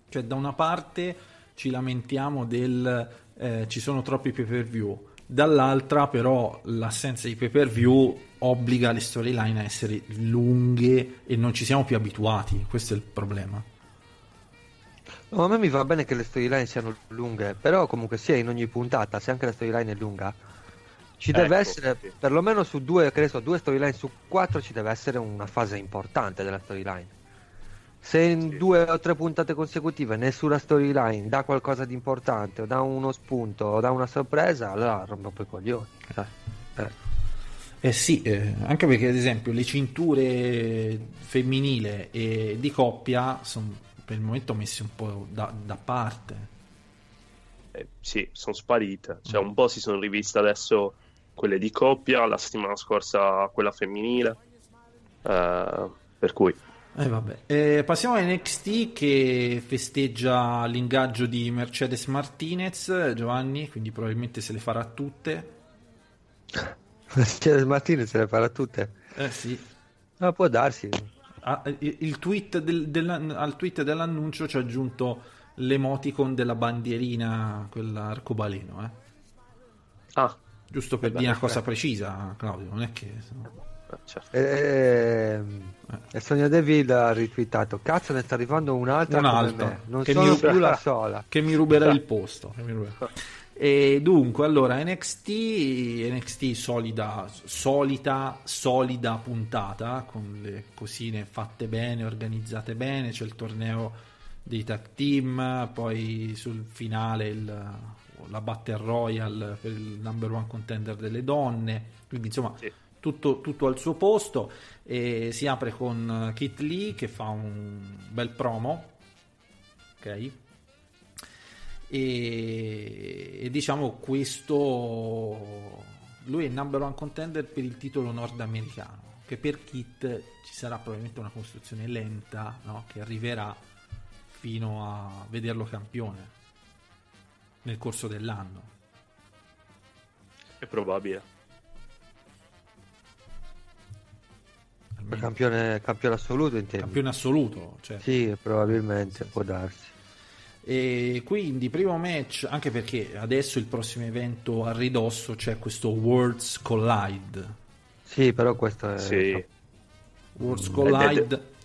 Cioè, da una parte ci lamentiamo del eh, ci sono troppi pay per view, dall'altra, però, l'assenza di pay per view obbliga le storyline a essere lunghe e non ci siamo più abituati. Questo è il problema. No, a me mi va bene che le storyline siano lunghe, però comunque sia in ogni puntata, se anche la storyline è lunga, ci deve Ecco, essere, sì. perlomeno su due, so, due storyline su quattro ci deve essere una fase importante della storyline. Se in Sì. due o tre puntate consecutive nessuna storyline dà qualcosa di importante, o dà uno spunto, o dà una sorpresa, allora rompo poi i coglioni. sai. Eh. Eh sì, eh, anche perché ad esempio le cinture femminile e di coppia sono per il momento messe un po' da, da parte. Eh, sì, sono sparite. Cioè, un po' si sono riviste adesso quelle di coppia, la settimana scorsa quella femminile. Eh, per cui, Eh, vabbè. Eh, passiamo a NXT che festeggia l'ingaggio di Mercedes Martinez, Giovanni, quindi probabilmente se le farà tutte. <laughs> Cioè, Martinez se le farà tutte. Eh sì. Ma può darsi. Ah, il tweet del- della- al tweet dell'annuncio ci ha aggiunto l'emoticon della bandierina, quella arcobaleno, eh. ah, Giusto per Eh beh, dire una cosa precisa, Claudio, non è che... eh, certo. E, e Sonia Deville ha ritweetato Cazzo ne sta arrivando un'altra come Un'altra, me Non che sono mi più la sola che mi ruberà il posto. che mi ruberà. E dunque, allora, NXT, NXT solida, solita, solida puntata, con le cosine fatte bene, organizzate bene, c'è il torneo dei tag team, poi sul finale il- la Battle Royale per il number one contender delle donne, quindi insomma Sì. tutto, tutto al suo posto e si apre con Kit Lee che fa un bel promo, ok? E, e diciamo questo lui è il number one contender per il titolo nordamericano che per Kit ci sarà probabilmente una costruzione lenta no? che arriverà fino a vederlo campione nel corso dell'anno È probabile. campione, campione assoluto intendi? campione assoluto cioè. Sì, probabilmente può darsi E quindi primo match, anche perché adesso il prossimo evento a ridosso c'è questo Worlds Collide. Sì, però questo è Sì, Worlds Ed Collide,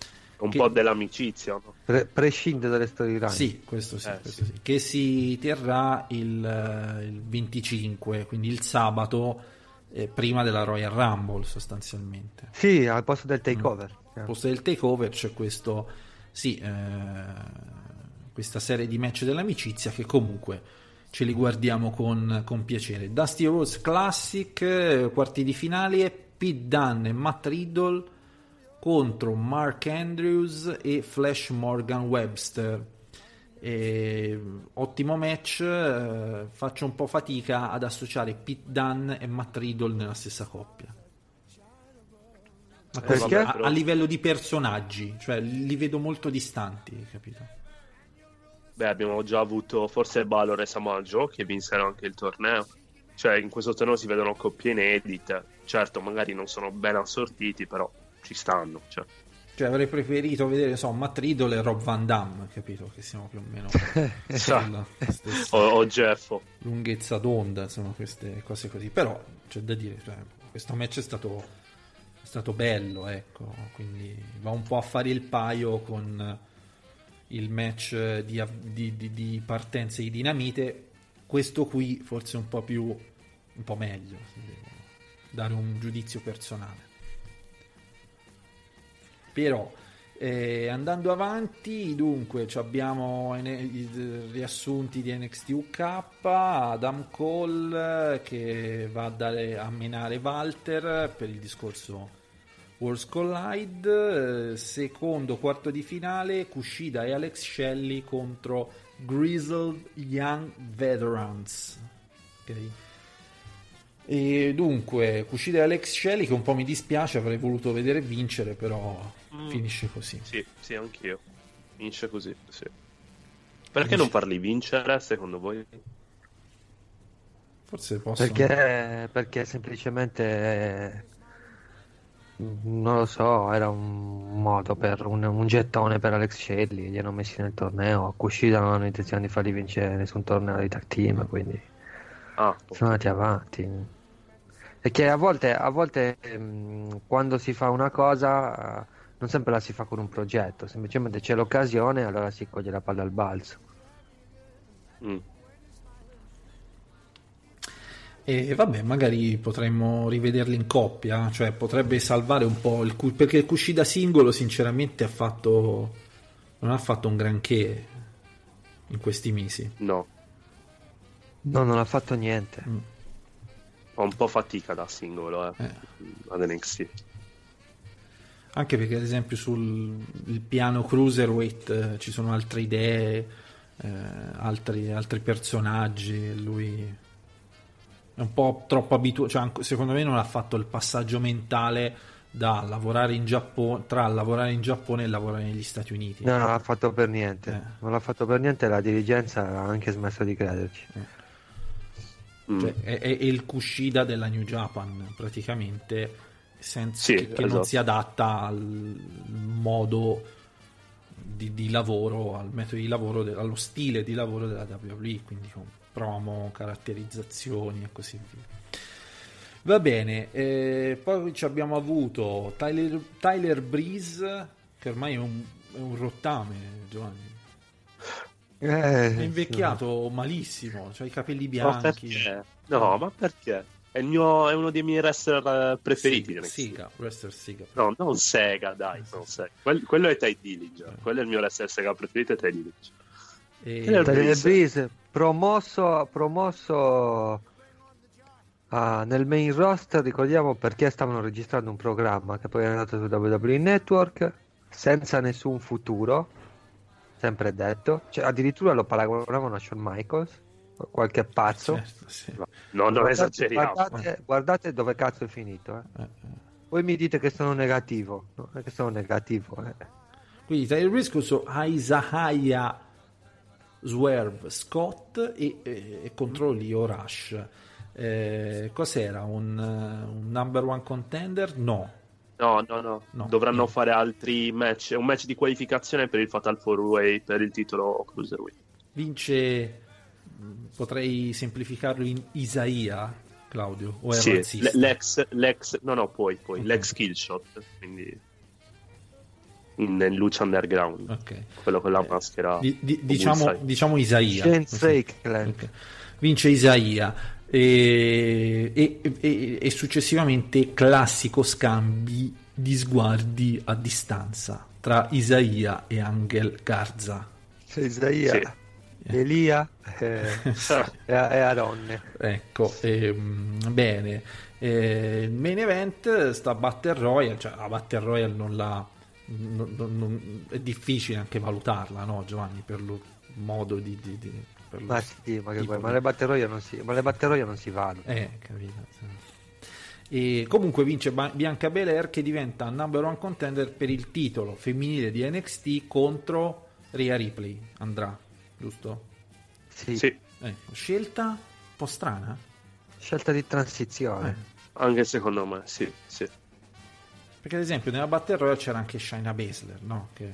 un Che- po' dell'amicizia. no? pre- prescinde dalle storyline. sì, questo sì, Eh, questo sì. sì, che si terrà il, eh, il 25, quindi il sabato eh, prima della Royal Rumble sostanzialmente. Sì, al posto del takeover. Al posto del takeover c'è questo, sì, eh, questa serie di match dell'amicizia che comunque ce li guardiamo con, con piacere. Dusty Rose Classic, eh, quarti di finale, Pete Dunne e Matt Riddle contro Mark Andrews e Flash Morgan Webster. E, ottimo match, eh, faccio un po' fatica ad associare Pete Dunne e Matt Riddle nella stessa coppia. Ma così, Perché? a, a livello di personaggi, cioè li vedo molto distanti, capito? Beh, abbiamo già avuto forse Balor e Samaggio che vinsero anche il torneo. cioè in questo torneo si vedono coppie inedite, certo magari non sono ben assortiti, però ci stanno. Cioè. Cioè, avrei preferito vedere, so, Matt Riddle e Rob Van Damme, capito? Che siamo più o meno <laughs> Esatto. sulla stessa O, o Jeffo. lunghezza d'onda, insomma, queste cose così. Però c'è da dire, cioè, questo match è stato, è stato bello, ecco, quindi va un po' a fare il paio con il match di, di- di- di partenza di dinamite. Questo qui forse un po' più, un po' meglio, se devo dare un giudizio personale. Però eh, andando avanti, dunque abbiamo i riassunti di NXT UK, Adam Cole che va a, dare, a menare Walter per il discorso Worlds Collide, eh, secondo quarto di finale Kushida e Alex Shelley contro Grizzled Young Veterans. Ok. E dunque, Kushida e Alex Shelley che un po' mi dispiace, avrei voluto vedere vincere, però Mm. finisce così. Sì, sì, anch'io. Vince così, sì. Perché non parli vincere, secondo voi? Forse posso Perché, perché semplicemente eh, non lo so, era un modo per un, un gettone per Alex Shelley, li hanno messi nel torneo. Kushida non hanno intenzione di farli vincere nessun torneo di tag team, quindi Ah, sono andati avanti. Perché a volte, a volte ehm, quando si fa una cosa, non sempre la si fa con un progetto, semplicemente c'è l'occasione, allora si coglie la palla al balzo. mm. E vabbè, magari potremmo rivederli in coppia, cioè potrebbe salvare un po' il Ku- perché il Kushida singolo sinceramente ha fatto non ha fatto un granché in questi mesi. no. No, non ha fatto niente. Mm. Fa un po' fatica da singolo, eh. Eh. Ad NXT. Anche perché ad esempio sul il piano cruiserweight eh, ci sono altre idee, eh, altri, altri personaggi, lui è un po' troppo abituato, cioè, secondo me non ha fatto il passaggio mentale da lavorare in Giappone, tra lavorare in Giappone e lavorare negli Stati Uniti. No, non l'ha fatto per niente. Eh. Non l'ha fatto per niente, la dirigenza ha anche smesso di crederci. Mm. Cioè, è, è- è il Kushida della New Japan praticamente senza, Sì, che, che non esatto. si adatta al modo di, di lavoro al metodo di lavoro de- allo stile di lavoro della WWE quindi con promo, caratterizzazioni e così via va bene eh, poi ci abbiamo avuto Tyler, Tyler Breeze che ormai è un, è un rottame Giovanni Eh, è invecchiato malissimo ha i capelli bianchi? No, ma perché? È, il mio- è uno dei miei wrestler eh, preferiti. Siga. Siga, wrestler Siga. No, non Sega, dai, non Sega. Quel- quello è Ty Dillinger. Quello è il mio wrestler Sega preferito, è Ty Dillinger. E- Tyler Tyler Breeze. Breeze, promosso, promosso ah, nel main roster, ricordiamo perché stavano registrando un programma che poi è andato su WWE Network senza nessun futuro, sempre detto. Cioè, addirittura lo paragonavano a Shawn Michaels, qualche pazzo. Certo, sì. No, non Guardate, esageriamo. guardate, guardate dove cazzo è finito. eh. Eh, eh. Voi mi dite che sono negativo, no, non è che sono negativo. eh. Quindi Tyler Breeze contro Isaiah Swerve Scott e, e, e contro Leo Rush. Eh, cos'era? Un, un number one contender? No. No, no, no, No. Dovranno No. fare altri match. È un match di qualificazione per il Fatal 4-Way per il titolo Cruiserweight. Vince, potrei semplificarlo in Isaia, Claudio, o è Sì, razzista? l'ex, l'ex, no, no, poi, poi, Ok. l'ex Killshot, quindi in, in Lucha Underground, Ok. quello con la Eh, maschera. Di- di- diciamo, diciamo Isaia. Shane Così. Strickland. Ok. Vince Isaia e, e- e- e successivamente classico scambi di sguardi a distanza tra Isaia e Angel Garza. Isaia, Sì. Elia eh, <laughs> e, Aronne. Ecco, ehm, bene. Eh, il main event sta Battle Royale, cioè la Battle Royale non la... non- non- è difficile anche valutarla, no Giovanni, per lo modo di... di- di- per Ma sì, ma, che tipo vuoi, ma di- le batterie non si, ma le batterie non si vanno. Eh, capito. E comunque vince Bianca Belair che diventa number one contender per il titolo femminile di NXT contro Rhea Ripley. Andrà, giusto? Sì. Sì, Ecco, scelta un po' strana. Scelta di transizione. Eh. Anche secondo me, sì, sì. Perché ad esempio nella Battle Royale c'era anche Shaina Baszler, no? Che...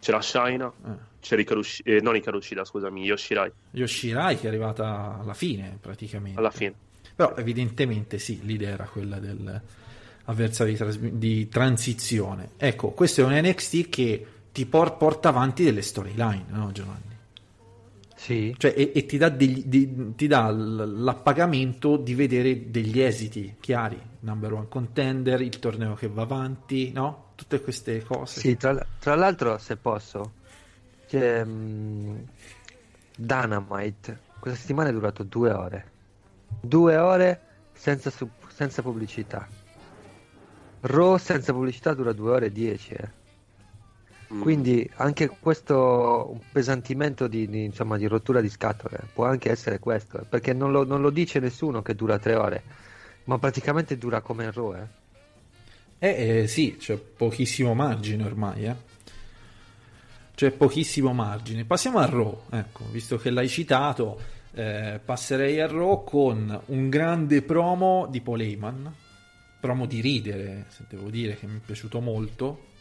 C'era Shaina, eh. c'era Ikarushi, eh, non Ikarushida, scusami, Yoshirai, Yoshirai che è arrivata alla fine praticamente. alla fine. Però evidentemente sì, l'idea era quella dell'avversario di, tras- di transizione. Ecco, questo è un NXT che ti por- porta avanti delle storyline, no Giovanni? Sì. Cioè, e, e ti dà, degli- di- ti dà l'appagamento di vedere degli esiti chiari, number one contender, il torneo che va avanti, no? Tutte queste cose. Sì, tra, tra l'altro, se posso, c'è, mm, Dynamite questa settimana è durato due ore. Due ore senza, senza pubblicità. Raw senza pubblicità dura due ore e dieci. eh. Mm. Quindi anche questo un pesantimento di, di, insomma, di rottura di scatole può anche essere questo, eh, perché non lo, non lo dice nessuno che dura tre ore, ma praticamente dura come il Raw. eh. Eh, eh, sì, c'è pochissimo margine ormai, eh. C'è pochissimo margine. Passiamo a Raw, ecco, visto che l'hai citato, eh, passerei a Raw con un grande promo di Paul Heyman, promo di ridere, se devo dire, che mi è piaciuto molto.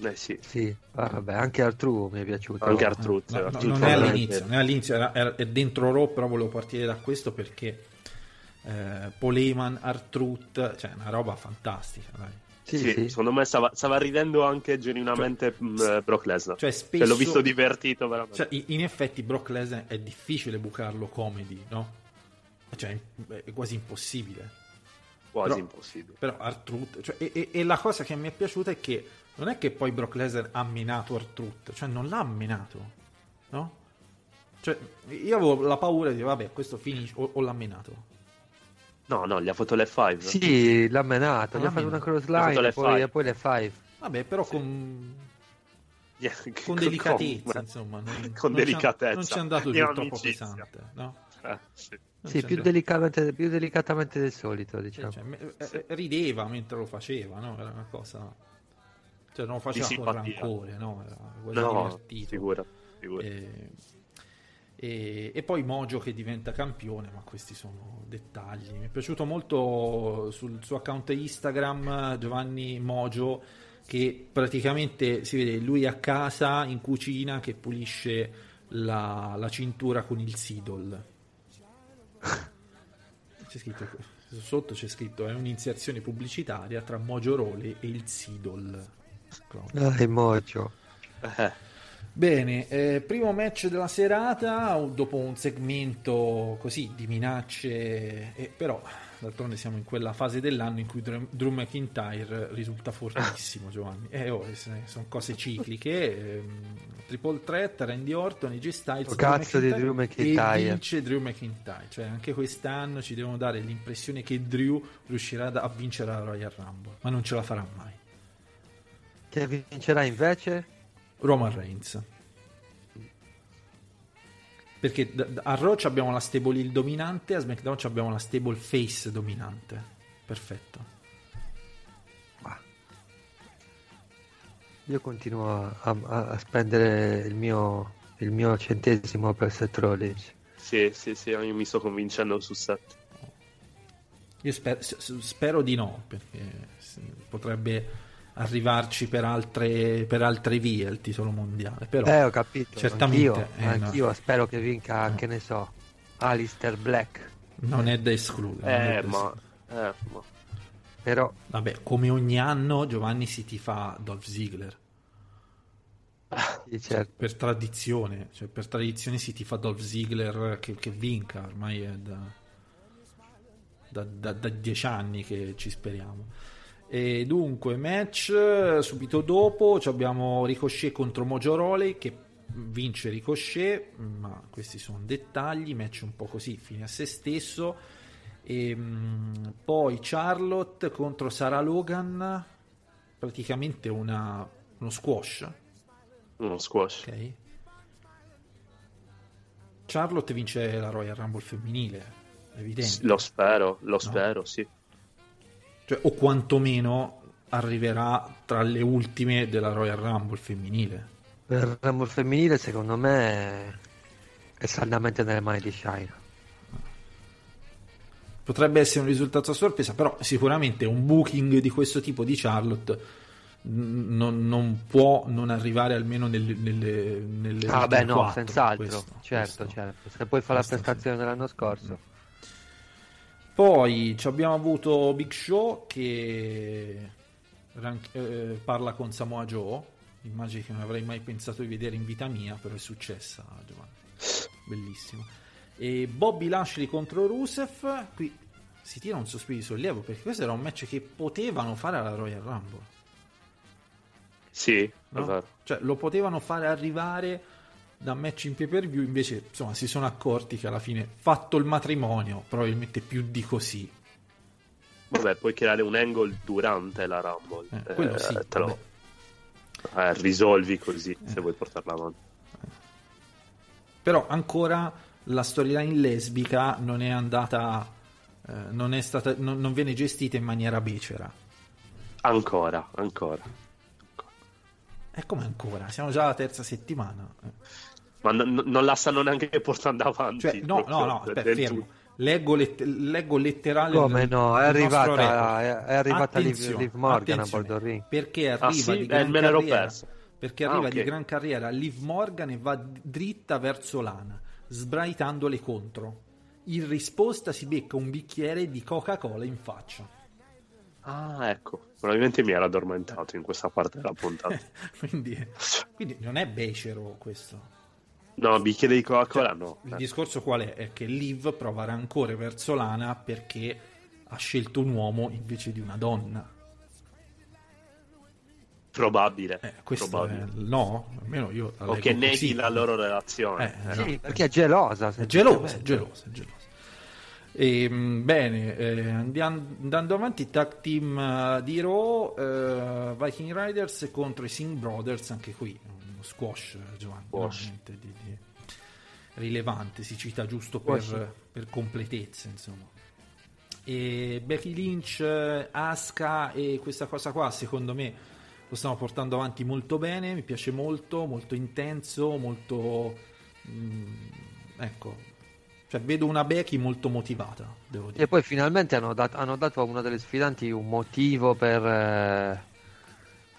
Eh sì, Sì, ah, vabbè, anche Artru mi è piaciuto. anche Artruth. No, no, Artruth non è all'inizio, non è all'inizio, era, era- è dentro Raw, però volevo partire da questo perché eh, Paul Heyman, Artruth, cioè una roba fantastica, dai. Sì, Sì, sì. secondo me stava, stava ridendo anche genuinamente mh, eh, Brock Lesnar. Cioè, Cioè, spesso... l'ho visto divertito veramente. Cioè, in effetti Brock Lesnar è difficile bucarlo comedy, no? Cioè, è quasi impossibile. Quasi però- impossibile. Però Artruth, cioè, e, e- e la cosa che mi è piaciuta è che non è che poi Brock Lesnar ha minato Artruth, cioè non l'ha minato, no? Cioè, io avevo la paura di dire, vabbè, questo finisce, o, o l'ha minato. No, no, gli ha fatto l'F5. Sì, l'ha menato, Ah, gli ha fatto una cross Ha fatto line le e poi, poi le five. Vabbè, però con, Yeah, con delicatezza, insomma. Non, <laughs> Con non delicatezza. non ci è andato giù troppo amicizia. pesante, no? Eh, sì. Sì, più delicatamente, più delicatamente del solito, Sì, diciamo. cioè, eh, rideva mentre lo faceva, no? Era una cosa. Cioè, non lo faceva Di con rancore, no? Era No, divertito. figura. figura. E, e- e poi Mojo che diventa campione, ma questi sono dettagli. Mi è piaciuto molto sul suo account Instagram Giovanni Mojo che praticamente si vede lui a casa in cucina che pulisce la, la cintura con il Sidol. <laughs> C'è scritto sotto c'è scritto è un'iniziazione pubblicitaria tra Mojo Role e il Sidol. Dai, Mojo. Eh, Bene, eh, primo match della serata, dopo un segmento così di minacce, e però d'altronde siamo in quella fase dell'anno in cui Drew, McIntyre risulta fortissimo, Giovanni. E oh, sono cose cicliche, ehm, triple threat, Randy Orton, AJ Styles, Oh, cazzo di Drew McIntyre. e vince Drew McIntyre. Cioè anche quest'anno ci devono dare l'impressione che Drew riuscirà a vincere la Royal Rumble, ma non ce la farà mai. Che vincerà invece? Roman Reigns. Perché a Raw ci abbiamo la stable il dominante, a SmackDown ci abbiamo la stable face dominante. Perfetto. Io continuo a, a- a spendere il mio, il mio centesimo per Seth Rollins. sì, sì, sì, io mi sto convincendo su set. Io sper- spero di no, perché potrebbe arrivarci per altre, per altre vie il titolo mondiale. Però Eh, ho capito. certamente Anch'io, eh, no, anch'io spero che vinca, che ne so, Alistair Black. non è da escludere. Eh, da ma... Eh, ma... Però Vabbè, come ogni anno Giovanni si tifa Dolph Ziggler. sì, certo. per tradizione, cioè per tradizione si tifa Dolph Ziggler che, che vinca, ormai è da, da, da- da dieci anni che ci speriamo. E dunque, match subito dopo abbiamo Ricochet contro Mojo Rawley che vince Ricochet, ma questi sono dettagli, match un po' così, fine a se stesso. E, mh, poi Charlotte contro Sarah Logan, praticamente una- uno squash. uno squash. Ok. Charlotte vince la Royal Rumble femminile, evidente. Lo spero, lo spero, sì. Cioè, o quantomeno arriverà tra le ultime della Royal Rumble femminile. Il Rumble femminile secondo me è, saldamente nelle mani di Shine. potrebbe essere un risultato a sorpresa, però sicuramente un booking di questo tipo di Charlotte non, non può non arrivare almeno nelle, nelle, nelle Ah, beh, no, 4, senz'altro. questo- certo, questo. certo. Se poi fa la questo sì. prestazione dell'anno scorso. Poi ci abbiamo avuto Big Show che ran- eh, parla con Samoa Joe. Immagini che non avrei mai pensato di vedere in vita mia, però è successa, Giovanni. Bellissimo. E Bobby Lashley contro Rusev. Qui si tira un sospiro di sollievo perché questo era un match che potevano fare alla Royal Rumble. Sì, no? vero. Cioè, lo potevano fare arrivare da match in pay per view. Invece, insomma, si sono accorti che alla fine, fatto il matrimonio, probabilmente più di così. Vabbè, puoi creare un angle durante la Rumble. Eh, quello sì, te lo eh, risolvi così se vuoi portarla avanti. Però ancora la storyline lesbica non è andata. eh, non, è stata, non, non viene gestita in maniera becera. Ancora, ancora. E come ancora? Siamo già alla terza settimana. Eh. Ma n- non la stanno neanche portando avanti. Cioè, no, no, no, aspetta, fermo. tutto. Leggo, let- leggo letterale. Come no? È arrivata, è, è arrivata Liv, Liv Morgan a bordo ring. Perché arriva Ah, sì? di Eh, gran l'ero carriera. Perché Ah, arriva ok. di gran carriera Liv Morgan e va dritta verso Lana, sbraitandole contro. In risposta si becca un bicchiere di Coca-Cola in faccia. Ah, ecco. Probabilmente mi ero addormentato in questa parte della puntata. <laughs> quindi, quindi non è becero questo. No, bicchiere di Coca-Cola no. Il discorso qual è? È che Liv prova rancore verso Lana perché ha scelto un uomo invece di una donna. Probabile. Eh, questo probabile. è, no, almeno io la O che neghi così. la loro relazione. Eh, Eh, no. Sì, perché è gelosa. È gelosa, è gelosa, è gelosa. E, mh, bene, eh, andiamo, andando avanti, tag team eh, di Raw, eh, Viking Riders contro i Singh Brothers, anche qui uno squash, Giovanni, Squash. di, di rilevante, si cita giusto per, per completezza, insomma. E Becky Lynch, Asuka e questa cosa qua, secondo me, lo stiamo portando avanti molto bene, mi piace molto, molto intenso, molto... mm, ecco, cioè vedo una Becky molto motivata, devo dire. E poi finalmente hanno, dat- hanno dato a una delle sfidanti un motivo per, eh,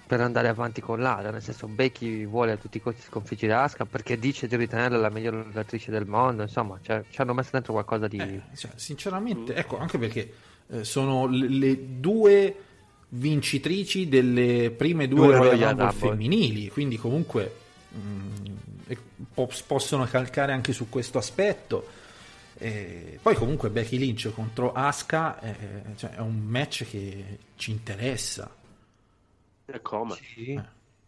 per andare avanti con l'area. Nel senso, Becky vuole a tutti i costi sconfiggere Asuka perché dice di ritenerla la miglior lottatrice del mondo. Insomma, cioè, ci hanno messo dentro qualcosa di. Eh, cioè, sinceramente, ecco, anche perché eh, sono le, le due vincitrici delle prime due, Due Royal Rumble femminili, quindi comunque mm, e po- possono calcare anche su questo aspetto. E poi comunque Becky Lynch contro Asuka eh, cioè, è un match che ci interessa. Come? Sì.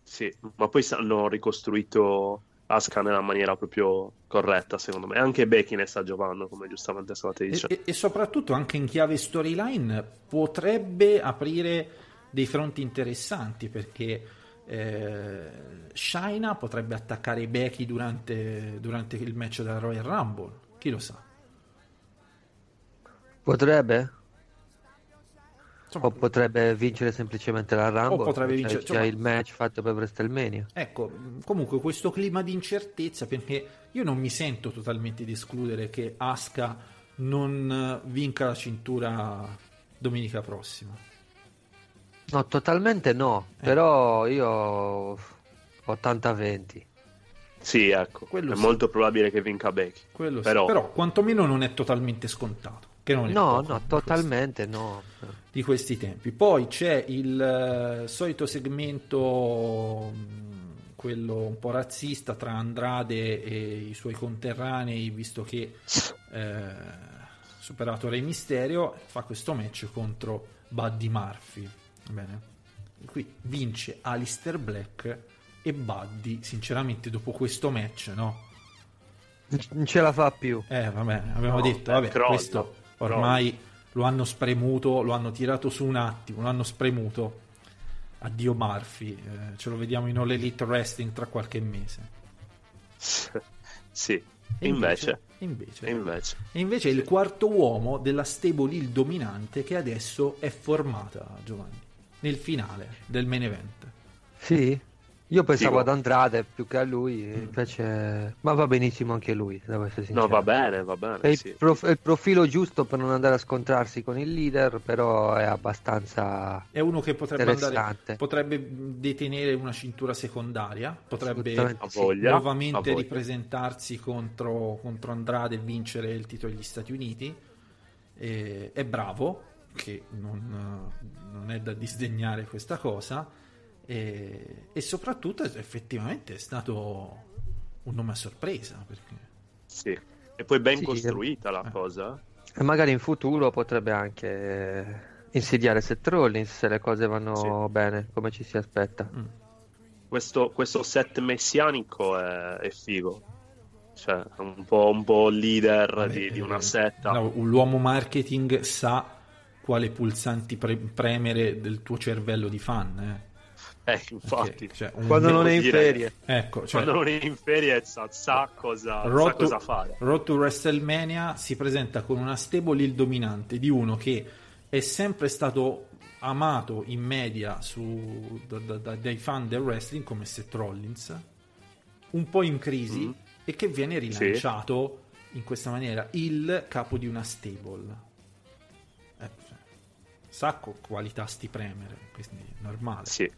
Sì, ma poi hanno ricostruito Asuka nella maniera proprio corretta, secondo me. Anche Becky ne sta giocando, come giustamente stavate dicendo. e- e soprattutto anche in chiave storyline potrebbe aprire dei fronti interessanti perché eh, Shaina potrebbe attaccare Becky durante, durante il match della Royal Rumble chi lo sa Potrebbe? Insomma, O potrebbe vincere semplicemente la Rumble? potrebbe C'è vincere- già insomma- il match fatto per WrestleMania. ecco comunque questo clima di incertezza perché io non mi sento totalmente di escludere che Asuka non vinca la cintura domenica prossima No, totalmente no. Eh. Però io 80-20. Sì, ecco. Quello è sì. molto probabile che vinca Becky. Quello sì. Però- però quantomeno non è totalmente scontato che non è No, poco, no, totalmente no. Di questi tempi. Poi c'è il eh, solito segmento mh, quello un po' razzista tra Andrade e i suoi conterranei visto che eh, superato Re Mysterio fa questo match contro Buddy Murphy. Bene? Qui vince Alistair Black e Buddy sinceramente dopo questo match no? Non ce la fa più. eh, vabbè, abbiamo No, detto, vabbè, questo ormai lo hanno spremuto, lo hanno tirato su un attimo, lo hanno spremuto. Addio Murphy, eh, ce lo vediamo in All Elite Wrestling tra qualche mese. <laughs> sì. E invece, invece, e invece. e invece è il quarto uomo della stable il dominante che adesso è formata, Giovanni, nel finale del main event. Sì? Io pensavo Figo. ad Andrade più che a lui, invece... Ma va benissimo anche lui, devo essere sincero. No, va bene, va bene. È il, sì. prof- è il profilo giusto per non andare a scontrarsi con il leader, però è abbastanza È uno che potrebbe, andare, potrebbe detenere una cintura secondaria, potrebbe voglia. nuovamente ripresentarsi contro, contro Andrade e vincere il titolo degli Stati Uniti. E- è bravo, che non, non è da disdegnare questa cosa. E, e soprattutto effettivamente è stato un nome a sorpresa. Perché... Sì. E poi ben Sì, costruita la eh. cosa. E magari in futuro potrebbe anche eh, insediare Seth Rollins se le cose vanno bene, come ci si aspetta. Mm. Questo, questo set messianico è, è figo. Cioè, è un po', un po' leader Vabbè, di, di eh, una setta. no, l'uomo marketing sa quale pulsanti pre- premere del tuo cervello di fan. eh. Eh, infatti. Perché, cioè, un- Quando non è in ferie. Ecco, cioè, Quando non è in ferie sa, sa cosa, Road sa to, cosa fare. Road to WrestleMania si presenta con una stable il dominante di uno che è sempre stato amato in media su- da- da- da- dai fan del wrestling come Seth Rollins, un po' in crisi Mm. e che viene rilanciato in questa maniera il capo di una stable. Eh, cioè, sa co- quali tasti premere, quindi normale. Sì.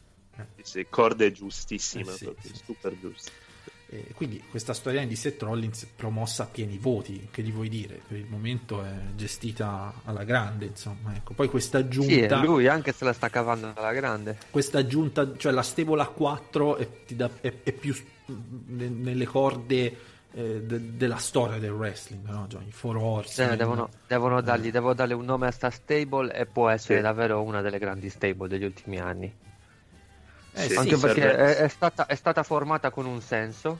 Sì, corde giustissime, Eh sì, proprio, sì. super giuste. E quindi questa storia di Seth Rollins promossa a pieni voti, che gli vuoi dire? Per il momento è gestita alla grande, insomma. Ecco. Poi questa Sì, aggiunta, è lui anche se la sta cavando alla grande. questa aggiunta, cioè la stable a 4 è, ti dà- è- è più nelle corde eh, de- della storia del wrestling, no? Cioè, i Four Horsemen. Eh, devono, devono dargli, devo darle un nome a sta stable e può essere Sì. davvero una delle grandi stable degli ultimi anni. Eh, Sì, sì, Anche perché serve- è, è stata, è stata formata con un senso.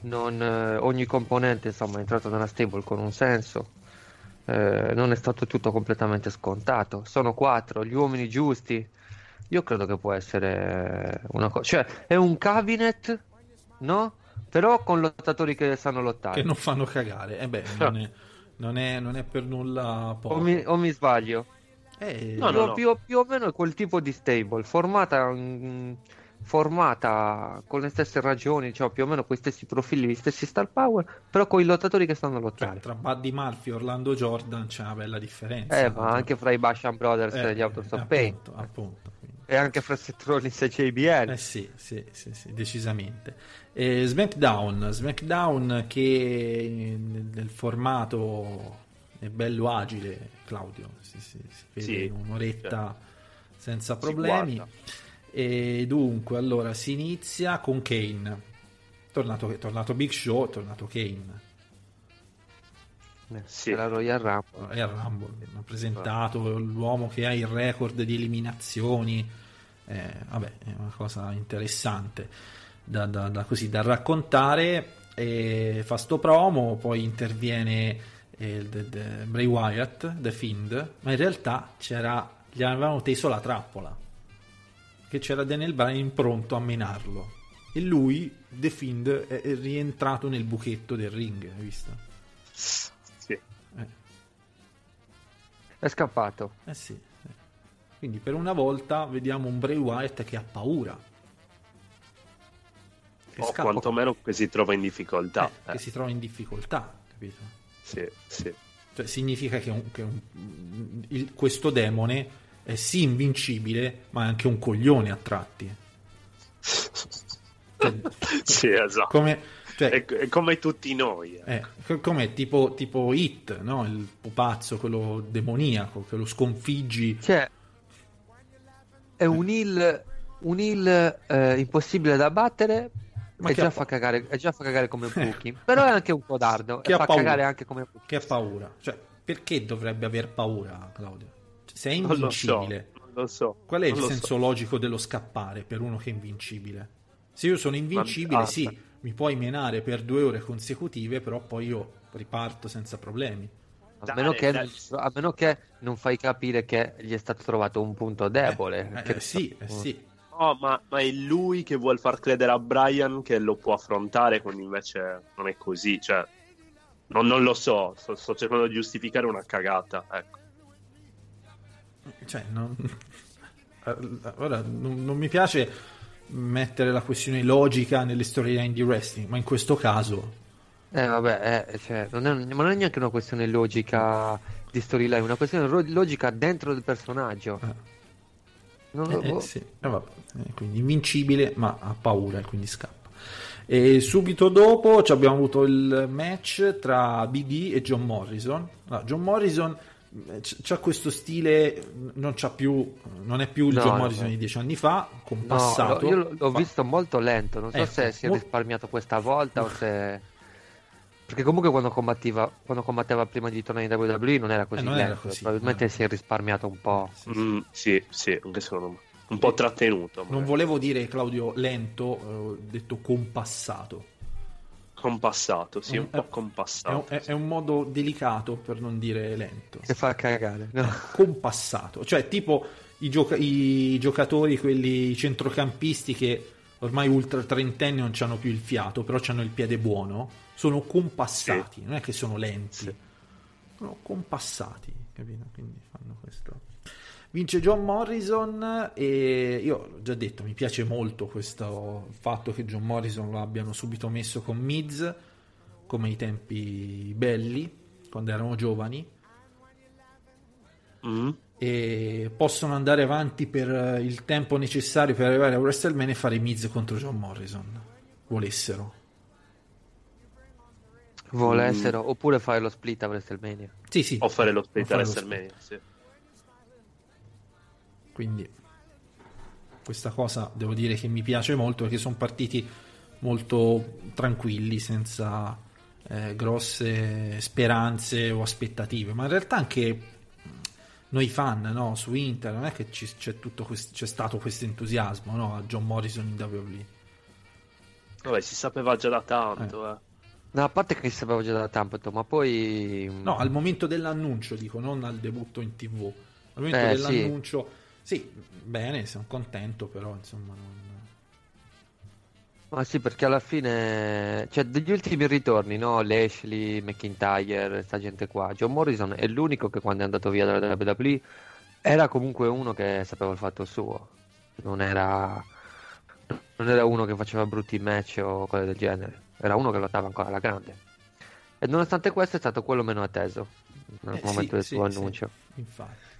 Non, eh, ogni componente insomma è entrato nella stable con un senso. Eh, non è stato tutto completamente scontato. Sono quattro, gli uomini giusti. Io credo che può essere una cosa. Cioè, è un cabinet, no? Però con lottatori che sanno lottare. che non fanno cagare. Eh beh, non è, non è- non è per nulla poco. O mi, o mi sbaglio? Eh, No, più, no, no. più- più o meno è quel tipo di stable, formata, mm, formata con le stesse ragioni, cioè più o meno con gli stessi profili, gli stessi star power, però con i lottatori che sanno cioè, lottare. tra Buddy Murphy e Orlando Jordan c'è una bella differenza. Eh, ma anche fra i Basham Brothers Eh, e gli Autos of appunto, Pain, appunto, e anche fra Seth Rollins e JBL. Eh sì, sì, sì, sì, decisamente. Eh, SmackDown, SmackDown che nel, nel formato è bello agile, Claudio, si, si- si vede Sì, in un'oretta senza Si problemi. E dunque, allora si inizia con Kane. Tornato, è tornato Big Show, è tornato Kane. Eh, Sì. la Royal Rumble. È al Rumble, hanno presentato l'uomo che ha il record di eliminazioni. Eh, vabbè, è una cosa interessante da, da- da così, da raccontare. E fa sto promo, poi interviene eh, il- de- de- Bray Wyatt, The Fiend, ma in realtà c'era, gli avevano teso la trappola, che c'era Daniel Bryan pronto a menarlo. E lui, The Fiend, è, è rientrato nel buchetto del ring, hai visto? Sì. Eh. È scappato. Eh sì. eh. Quindi per una volta vediamo un Bray Wyatt che ha paura. Che, O scappa- quantomeno che si trova in difficoltà. eh, che si trova in difficoltà, capito? Sì, sì. Cioè, significa che, un- che un- il- questo demone è sì invincibile, ma è anche un coglione a tratti. Cioè, <laughs> sì, esatto. come, cioè, È, è come tutti noi. eh. Eh, co- com'è tipo, tipo Hit, no? il pupazzo, quello demoniaco, che lo sconfiggi. Cioè, è un heal, un eh, impossibile da battere. Ma e già, ha fa cagare, e già fa cagare come <laughs> Buki. Però è anche un codardo. Che e ha fa paura. cagare anche come Buki. Che ha paura. Cioè, perché dovrebbe aver paura, Claudio? Cioè, se è Non lo so. invincibile, Non lo so. qual è il non so. senso logico dello scappare per uno che è invincibile? Se io sono invincibile, Ma- sì, mi puoi menare per due ore consecutive, però poi io riparto senza problemi. A Dai, meno, che, dai. a meno che non fai capire che gli è stato trovato un punto debole. Eh, Che- eh, sì, eh, sì. No, ma, ma è lui che vuol far credere a Brian che lo può affrontare, quando invece non è così. Cioè, non, non lo so. Sto, sto cercando di giustificare una cagata. Ecco. Cioè, non... Ora, non, non mi piace mettere la questione logica nelle storyline di wrestling, ma in questo caso Eh, vabbè, eh, cioè, non è, ma non è neanche una questione logica di storyline, è una questione ro- logica dentro il personaggio. Non lo- Eh, eh, boh. sì, eh. Eh, quindi invincibile, ma ha paura e quindi scappa. E subito dopo ci abbiamo avuto il match tra Big E John Morrison. Allora, John Morrison eh, c'ha questo stile, non c'ha più, non è più il No, John no, Morrison no. di dieci anni fa, No, compassato. lo- io l'ho- Fa- visto molto lento, non so Ecco, se si è risparmiato questa volta o se... Perché comunque quando combatteva, quando combatteva prima di tornare in WWE non era così Eh, non lento, era così, probabilmente no. si è risparmiato un po'. Mm, sì, sì, anche secondo me. Un po' trattenuto. Non magari. volevo dire Claudio lento, eh, ho detto compassato. Compassato, sì, un Eh, po' È un, compassato. è- è un modo delicato per non dire lento. Che fa cagare, no? compassato, cioè tipo i, gioca- i giocatori, quelli centrocampisti che ormai ultra trentenni non hanno più il fiato, però hanno il piede buono, sono compassati, non è che sono lenti, Sì. sono compassati, capito? Quindi fanno questo. Vince John Morrison e io ho già detto, mi piace molto questo fatto che John Morrison lo abbiano subito messo con Miz, come ai tempi belli, quando erano giovani Mm. E possono andare avanti per eh, il tempo necessario per arrivare a WrestleMania e fare Miz contro John Morrison volessero Volessero, oppure fare lo split a WrestleMania. sì sì O fare lo split a WrestleMania, sì. quindi questa cosa devo dire che mi piace molto perché sono partiti molto tranquilli senza eh, grosse speranze o aspettative ma in realtà anche noi fan no, su Inter non è che ci- c'è, tutto quest- c'è stato questo entusiasmo no, a John Morrison in WWE Vabbè, si sapeva già da tanto, eh. No, a parte che si sapeva già da tanto, ma poi... No, al momento dell'annuncio, dico, non al debutto in tv. Al momento Eh, dell'annuncio, sì. bene, sono contento, però insomma non... Ma sì, perché alla fine, cioè, degli ultimi ritorni, no? Lashley, McIntyre, sta gente qua. John Morrison è l'unico che quando è andato via dalla WWE era comunque uno che sapeva il fatto suo. Non era, non era uno che faceva brutti match o cose del genere. Era uno che lottava ancora alla grande. E nonostante questo è stato quello meno atteso nel Eh, momento sì, del sì, suo sì, annuncio. infatti.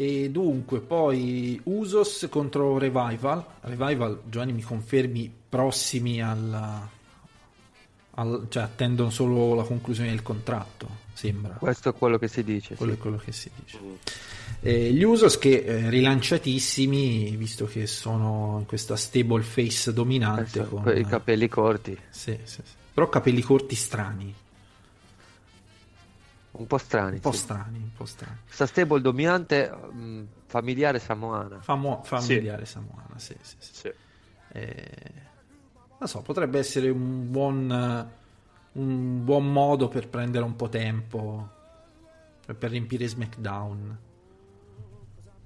E dunque, poi Usos contro Revival. Revival, Giovanni, mi confermi prossimi al... al- cioè attendono solo la conclusione del contratto, sembra. Questo è quello che si dice. Quello sì. è quello che si dice. Eh, gli Usos che eh, rilanciatissimi, visto che sono in questa stable face dominante. Adesso, Con, I capelli corti, sì, sì, sì. Però capelli corti strani, un po' strani. un po' sì. strani, un po' strani. Questa stable dominante mh, familiare samoana. Famo- familiare samoana, sì, sì, sì. Sì. Eh, non so, potrebbe essere un buon, un buon modo per prendere un po' tempo per per riempire SmackDown.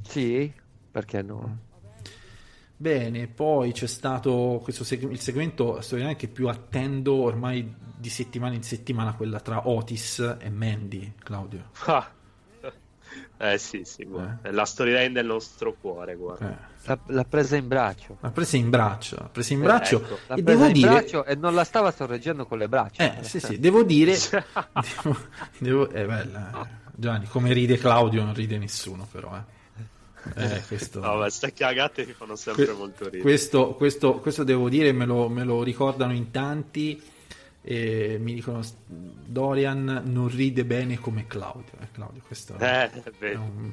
Sì, perché no? Bene, poi c'è stato questo seg- il segmento storico che più attendo ormai di settimana in settimana, quella tra Otis e Mandy, Claudio. Ah. Eh sì, sì. È la storyline del nostro cuore, guarda. Eh, L'ha, presa in braccio. l'ha presa in braccio, l'ha presa in braccio ecco. L'ha e presa devo in dire... braccio e non la stava sorreggendo con le braccia. Eh, sì, sì, devo dire... <laughs> devo, devo- è bella. eh. Gianni, come ride Claudio non ride nessuno però, eh. Eh, questo... No, ma ste cagate mi fanno sempre Que- molto ridere. Questo, questo, questo devo dire, me lo, me lo ricordano in tanti. E mi dicono Dorian non ride bene come Claudio. Eh, Claudio, questo Eh, è un-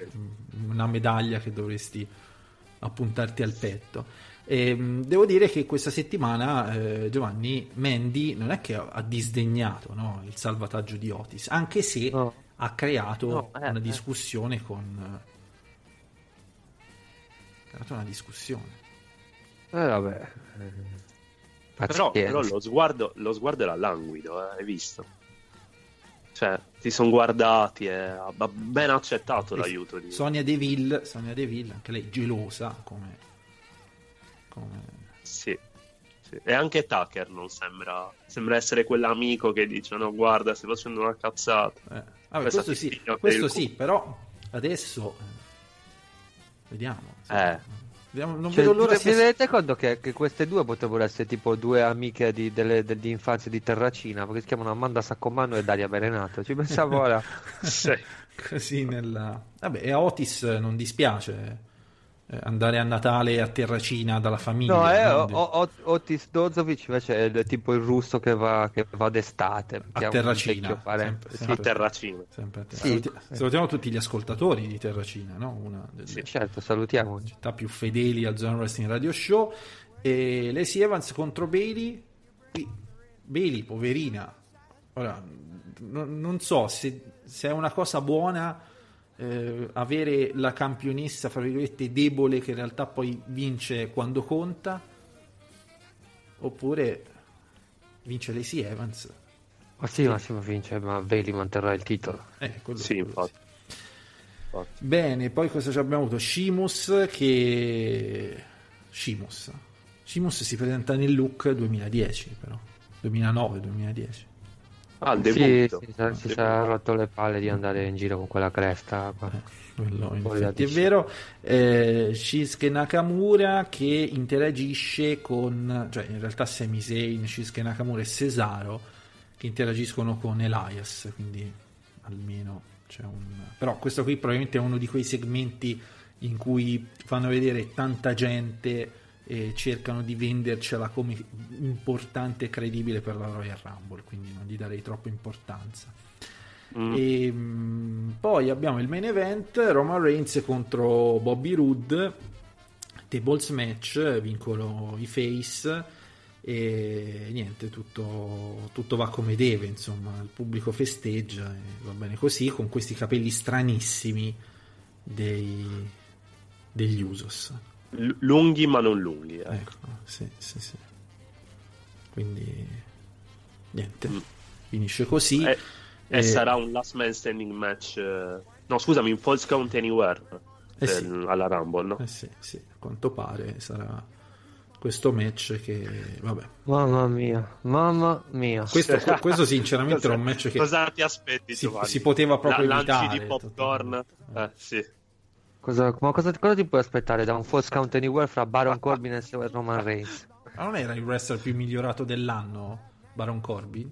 una medaglia che dovresti appuntarti al petto. E, mh, devo dire che questa settimana eh, Giovanni Mandy non è che ha ha disdegnato no, il salvataggio di Otis, anche se No. ha creato No, eh, una eh. discussione con. Ha creato una discussione. Eh, vabbè. Eh, Però, però lo, sguardo, lo sguardo era languido, eh, hai visto? Cioè, ti sono guardati e ha ha ben accettato l'aiuto di... Sonia Deville, Sonia Deville, anche lei gelosa come, come- Sì, sì. E anche Tucker non sembra... Sembra essere quell'amico che dice, no, guarda, stai facendo una cazzata. eh, vabbè, questo sì, questo sì, però adesso eh, vediamo. sì. Eh. Vediamo- Non Cioè, vedo l'ora vi sia... rendete conto che, che queste due potrebbero essere tipo due amiche di, delle, de- di infanzia di Terracina, perché si chiamano Amanda Saccomano e Daria Berenato. Ci pensavo ora. <laughs> Sì. <laughs> così nella... Vabbè, e a Otis non dispiace eh, andare a Natale a Terracina dalla famiglia. No, no? O- O- Ot- Otis Dozovic invece è il- tipo il russo che va, che va d'estate. che a Terracina. sempre- Sì, sempre- A Terracina. sempre a Terra- Sì. Saluti- Salutiamo tutti gli ascoltatori di Terracina, no? una delle Sì. certo, salutiamo. città più fedeli al Zone Wrestling Radio Show. E Lacey Evans contro Bailey. Bailey, poverina. Ora, n- non so se, se è una cosa buona eh, avere la campionessa, fra virgolette, debole che in realtà poi vince quando conta, oppure vince Lacey Evans. Ma sì, Massimo vince, ma Bailey manterrà il titolo. Eh, Sì, infatti. Infatti. Bene, poi cosa ci abbiamo avuto? Shimus che... Shimus. Shimus si presenta nel look 2010 però. 2009-2010. Ah, il Sì, debutto. si, sa- si sarà rotto le palle di andare in giro con quella cresta. qua. Quello in Poi la effetti è vero. Eh, Shinsuke Nakamura che interagisce con... Cioè in realtà Sami Zayn, Shinsuke Nakamura e Cesaro che interagiscono con Elias, quindi almeno c'è un... Però questo qui probabilmente è uno di quei segmenti in cui fanno vedere tanta gente e cercano di vendercela come importante e credibile per la Royal Rumble, quindi non gli darei troppa importanza. Mm. E mh, poi abbiamo il main event Roman Reigns contro Bobby Roode tables match vincono i face e niente tutto, tutto va come deve insomma il pubblico festeggia e va bene così con questi capelli stranissimi dei, degli Usos L- lunghi ma non lunghi. ecco. ecco sì sì sì quindi niente Mm. finisce così E, e Eh, sarà un last man standing match. eh, No, scusami, un false count anywhere Eh per- sì. alla Rumble, no? Eh sì, sì, a quanto pare sarà questo match che, vabbè, Mamma mia, mamma mia. questo, questo sinceramente <laughs> era un match che Cosa ti aspetti, si, Giovanni? si poteva proprio La- lanci evitare. di popcorn? Eh, sì. Cosa, ma cosa, cosa ti puoi aspettare da un false count anywhere fra Baron Corbin e Roman Reigns? Ma non era il wrestler più migliorato dell'anno, Baron Corbin?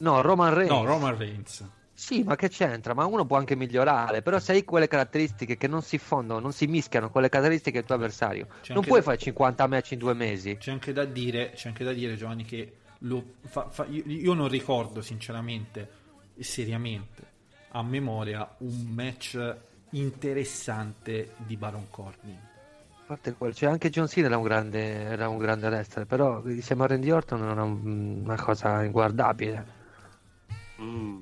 No, Roman Reigns. No, Roman Reigns. Sì, ma che c'entra? Ma uno può anche migliorare, però se hai quelle caratteristiche che non si fondono, non si mischiano con le caratteristiche del tuo avversario, C'è non puoi da- fare 50 match in due mesi. C'è anche da dire, c'è anche da dire Giovanni, che fa- fa- io, io non ricordo sinceramente seriamente a memoria un match interessante di Baron Corbin. A parte quello, cioè anche John Cena era un grande, era un grande wrestler, però insieme a Randy Orton era un- una cosa inguardabile. Mm.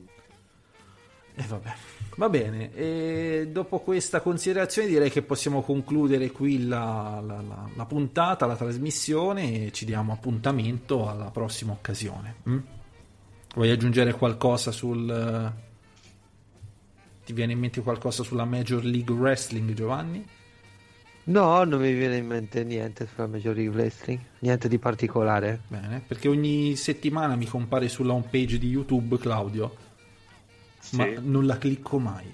E vabbè. Va bene, e dopo questa considerazione direi che possiamo concludere qui la, la- la- la puntata, la trasmissione e ci diamo appuntamento alla prossima occasione. mm? Vuoi aggiungere qualcosa sul... Ti viene in mente qualcosa sulla Major League Wrestling, Giovanni? No, non mi viene in mente niente sulla Major League Wrestling, niente di particolare. Bene, perché ogni settimana mi compare sulla home page di YouTube Claudio, Sì. ma non la clicco mai.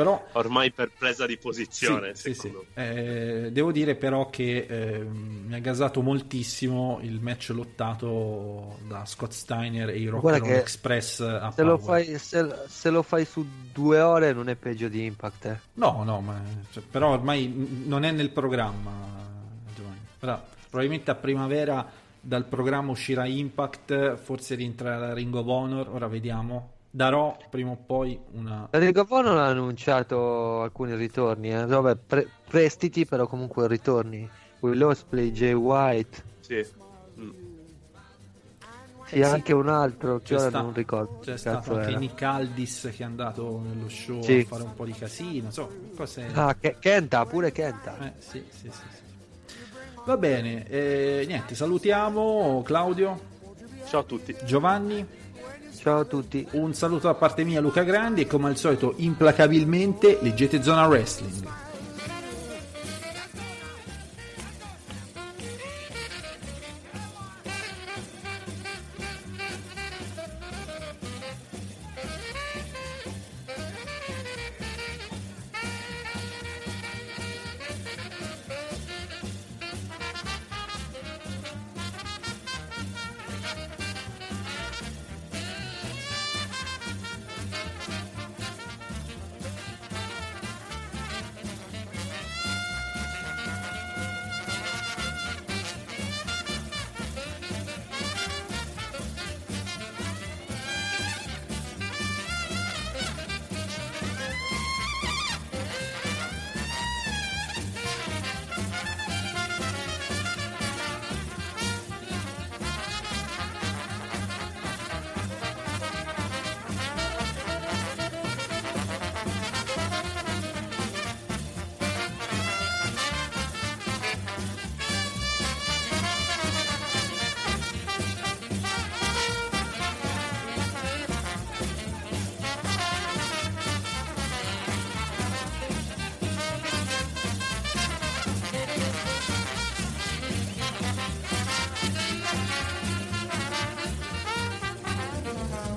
Però Ormai per presa di posizione, Sì, sì, sì. Eh, devo dire però che ehm, mi ha gasato moltissimo il match lottato da Scott Steiner e i Rock Express a Se lo, fai, se, se lo fai su due ore non è peggio di Impact. eh. No, no, ma, cioè, però ormai non è nel programma, Giovanni. Però, probabilmente a primavera dal programma uscirà Impact, forse rientrerà Ring of Honor, ora vediamo. Darò prima o poi una... La of Honor ha annunciato alcuni ritorni, eh. Vabbè, pre- prestiti però comunque ritorni. Will Ospreay, Jay White, Sì. Mm. sì, Eh, sì. anche un altro che C'è ora sta- non ricordo. C'è stato anche. Nick Aldis che è andato nello show Sì. a fare un po' di casino, insomma, cose... Ah, Ke- Kenta, pure Kenta. Eh, sì, sì, sì, sì. Va bene, eh, niente, salutiamo Claudio, Ciao a tutti. Giovanni, Ciao a tutti. un saluto da parte mia Luca Grandi e come al solito implacabilmente leggete Zona Wrestling.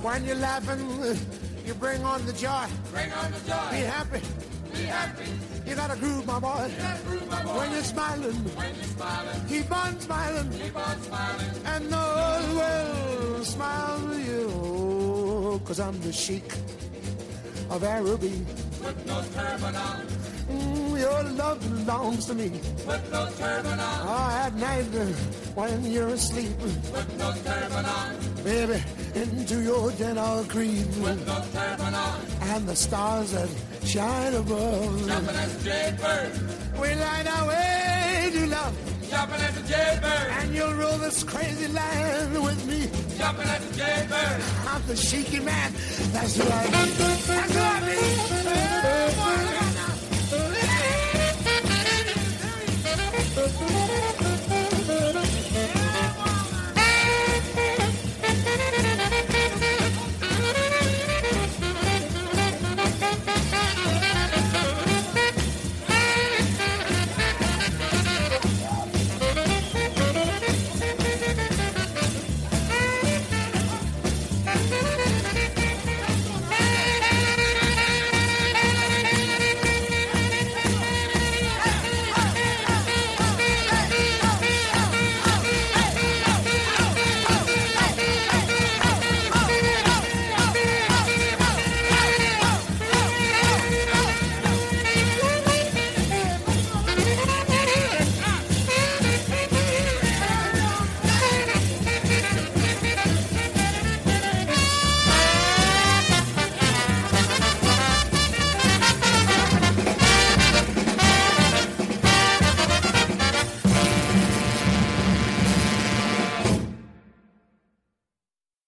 When you're laughing, you bring on the joy. Bring on the joy. Be happy. Be happy. You gotta groove, my boy. You gotta groove, my boy. When you're smiling, When you're smiling. keep on smiling. Keep on smiling. And the whole world smiles with you. Cause I'm the sheik of Araby. Put no turban on. Your love belongs to me. Put no turban on. Oh, at night when you're asleep, Put no turban on. baby, into your den I'll creep. Put no turban on. And the stars that shine above, Jumping as a jaybird. we light our way to love. Jumping as a jaybird. And you'll rule this crazy land with me. Jumping as a jaybird. I'm the shaky man. That's who I am. That's who I am. Thank you.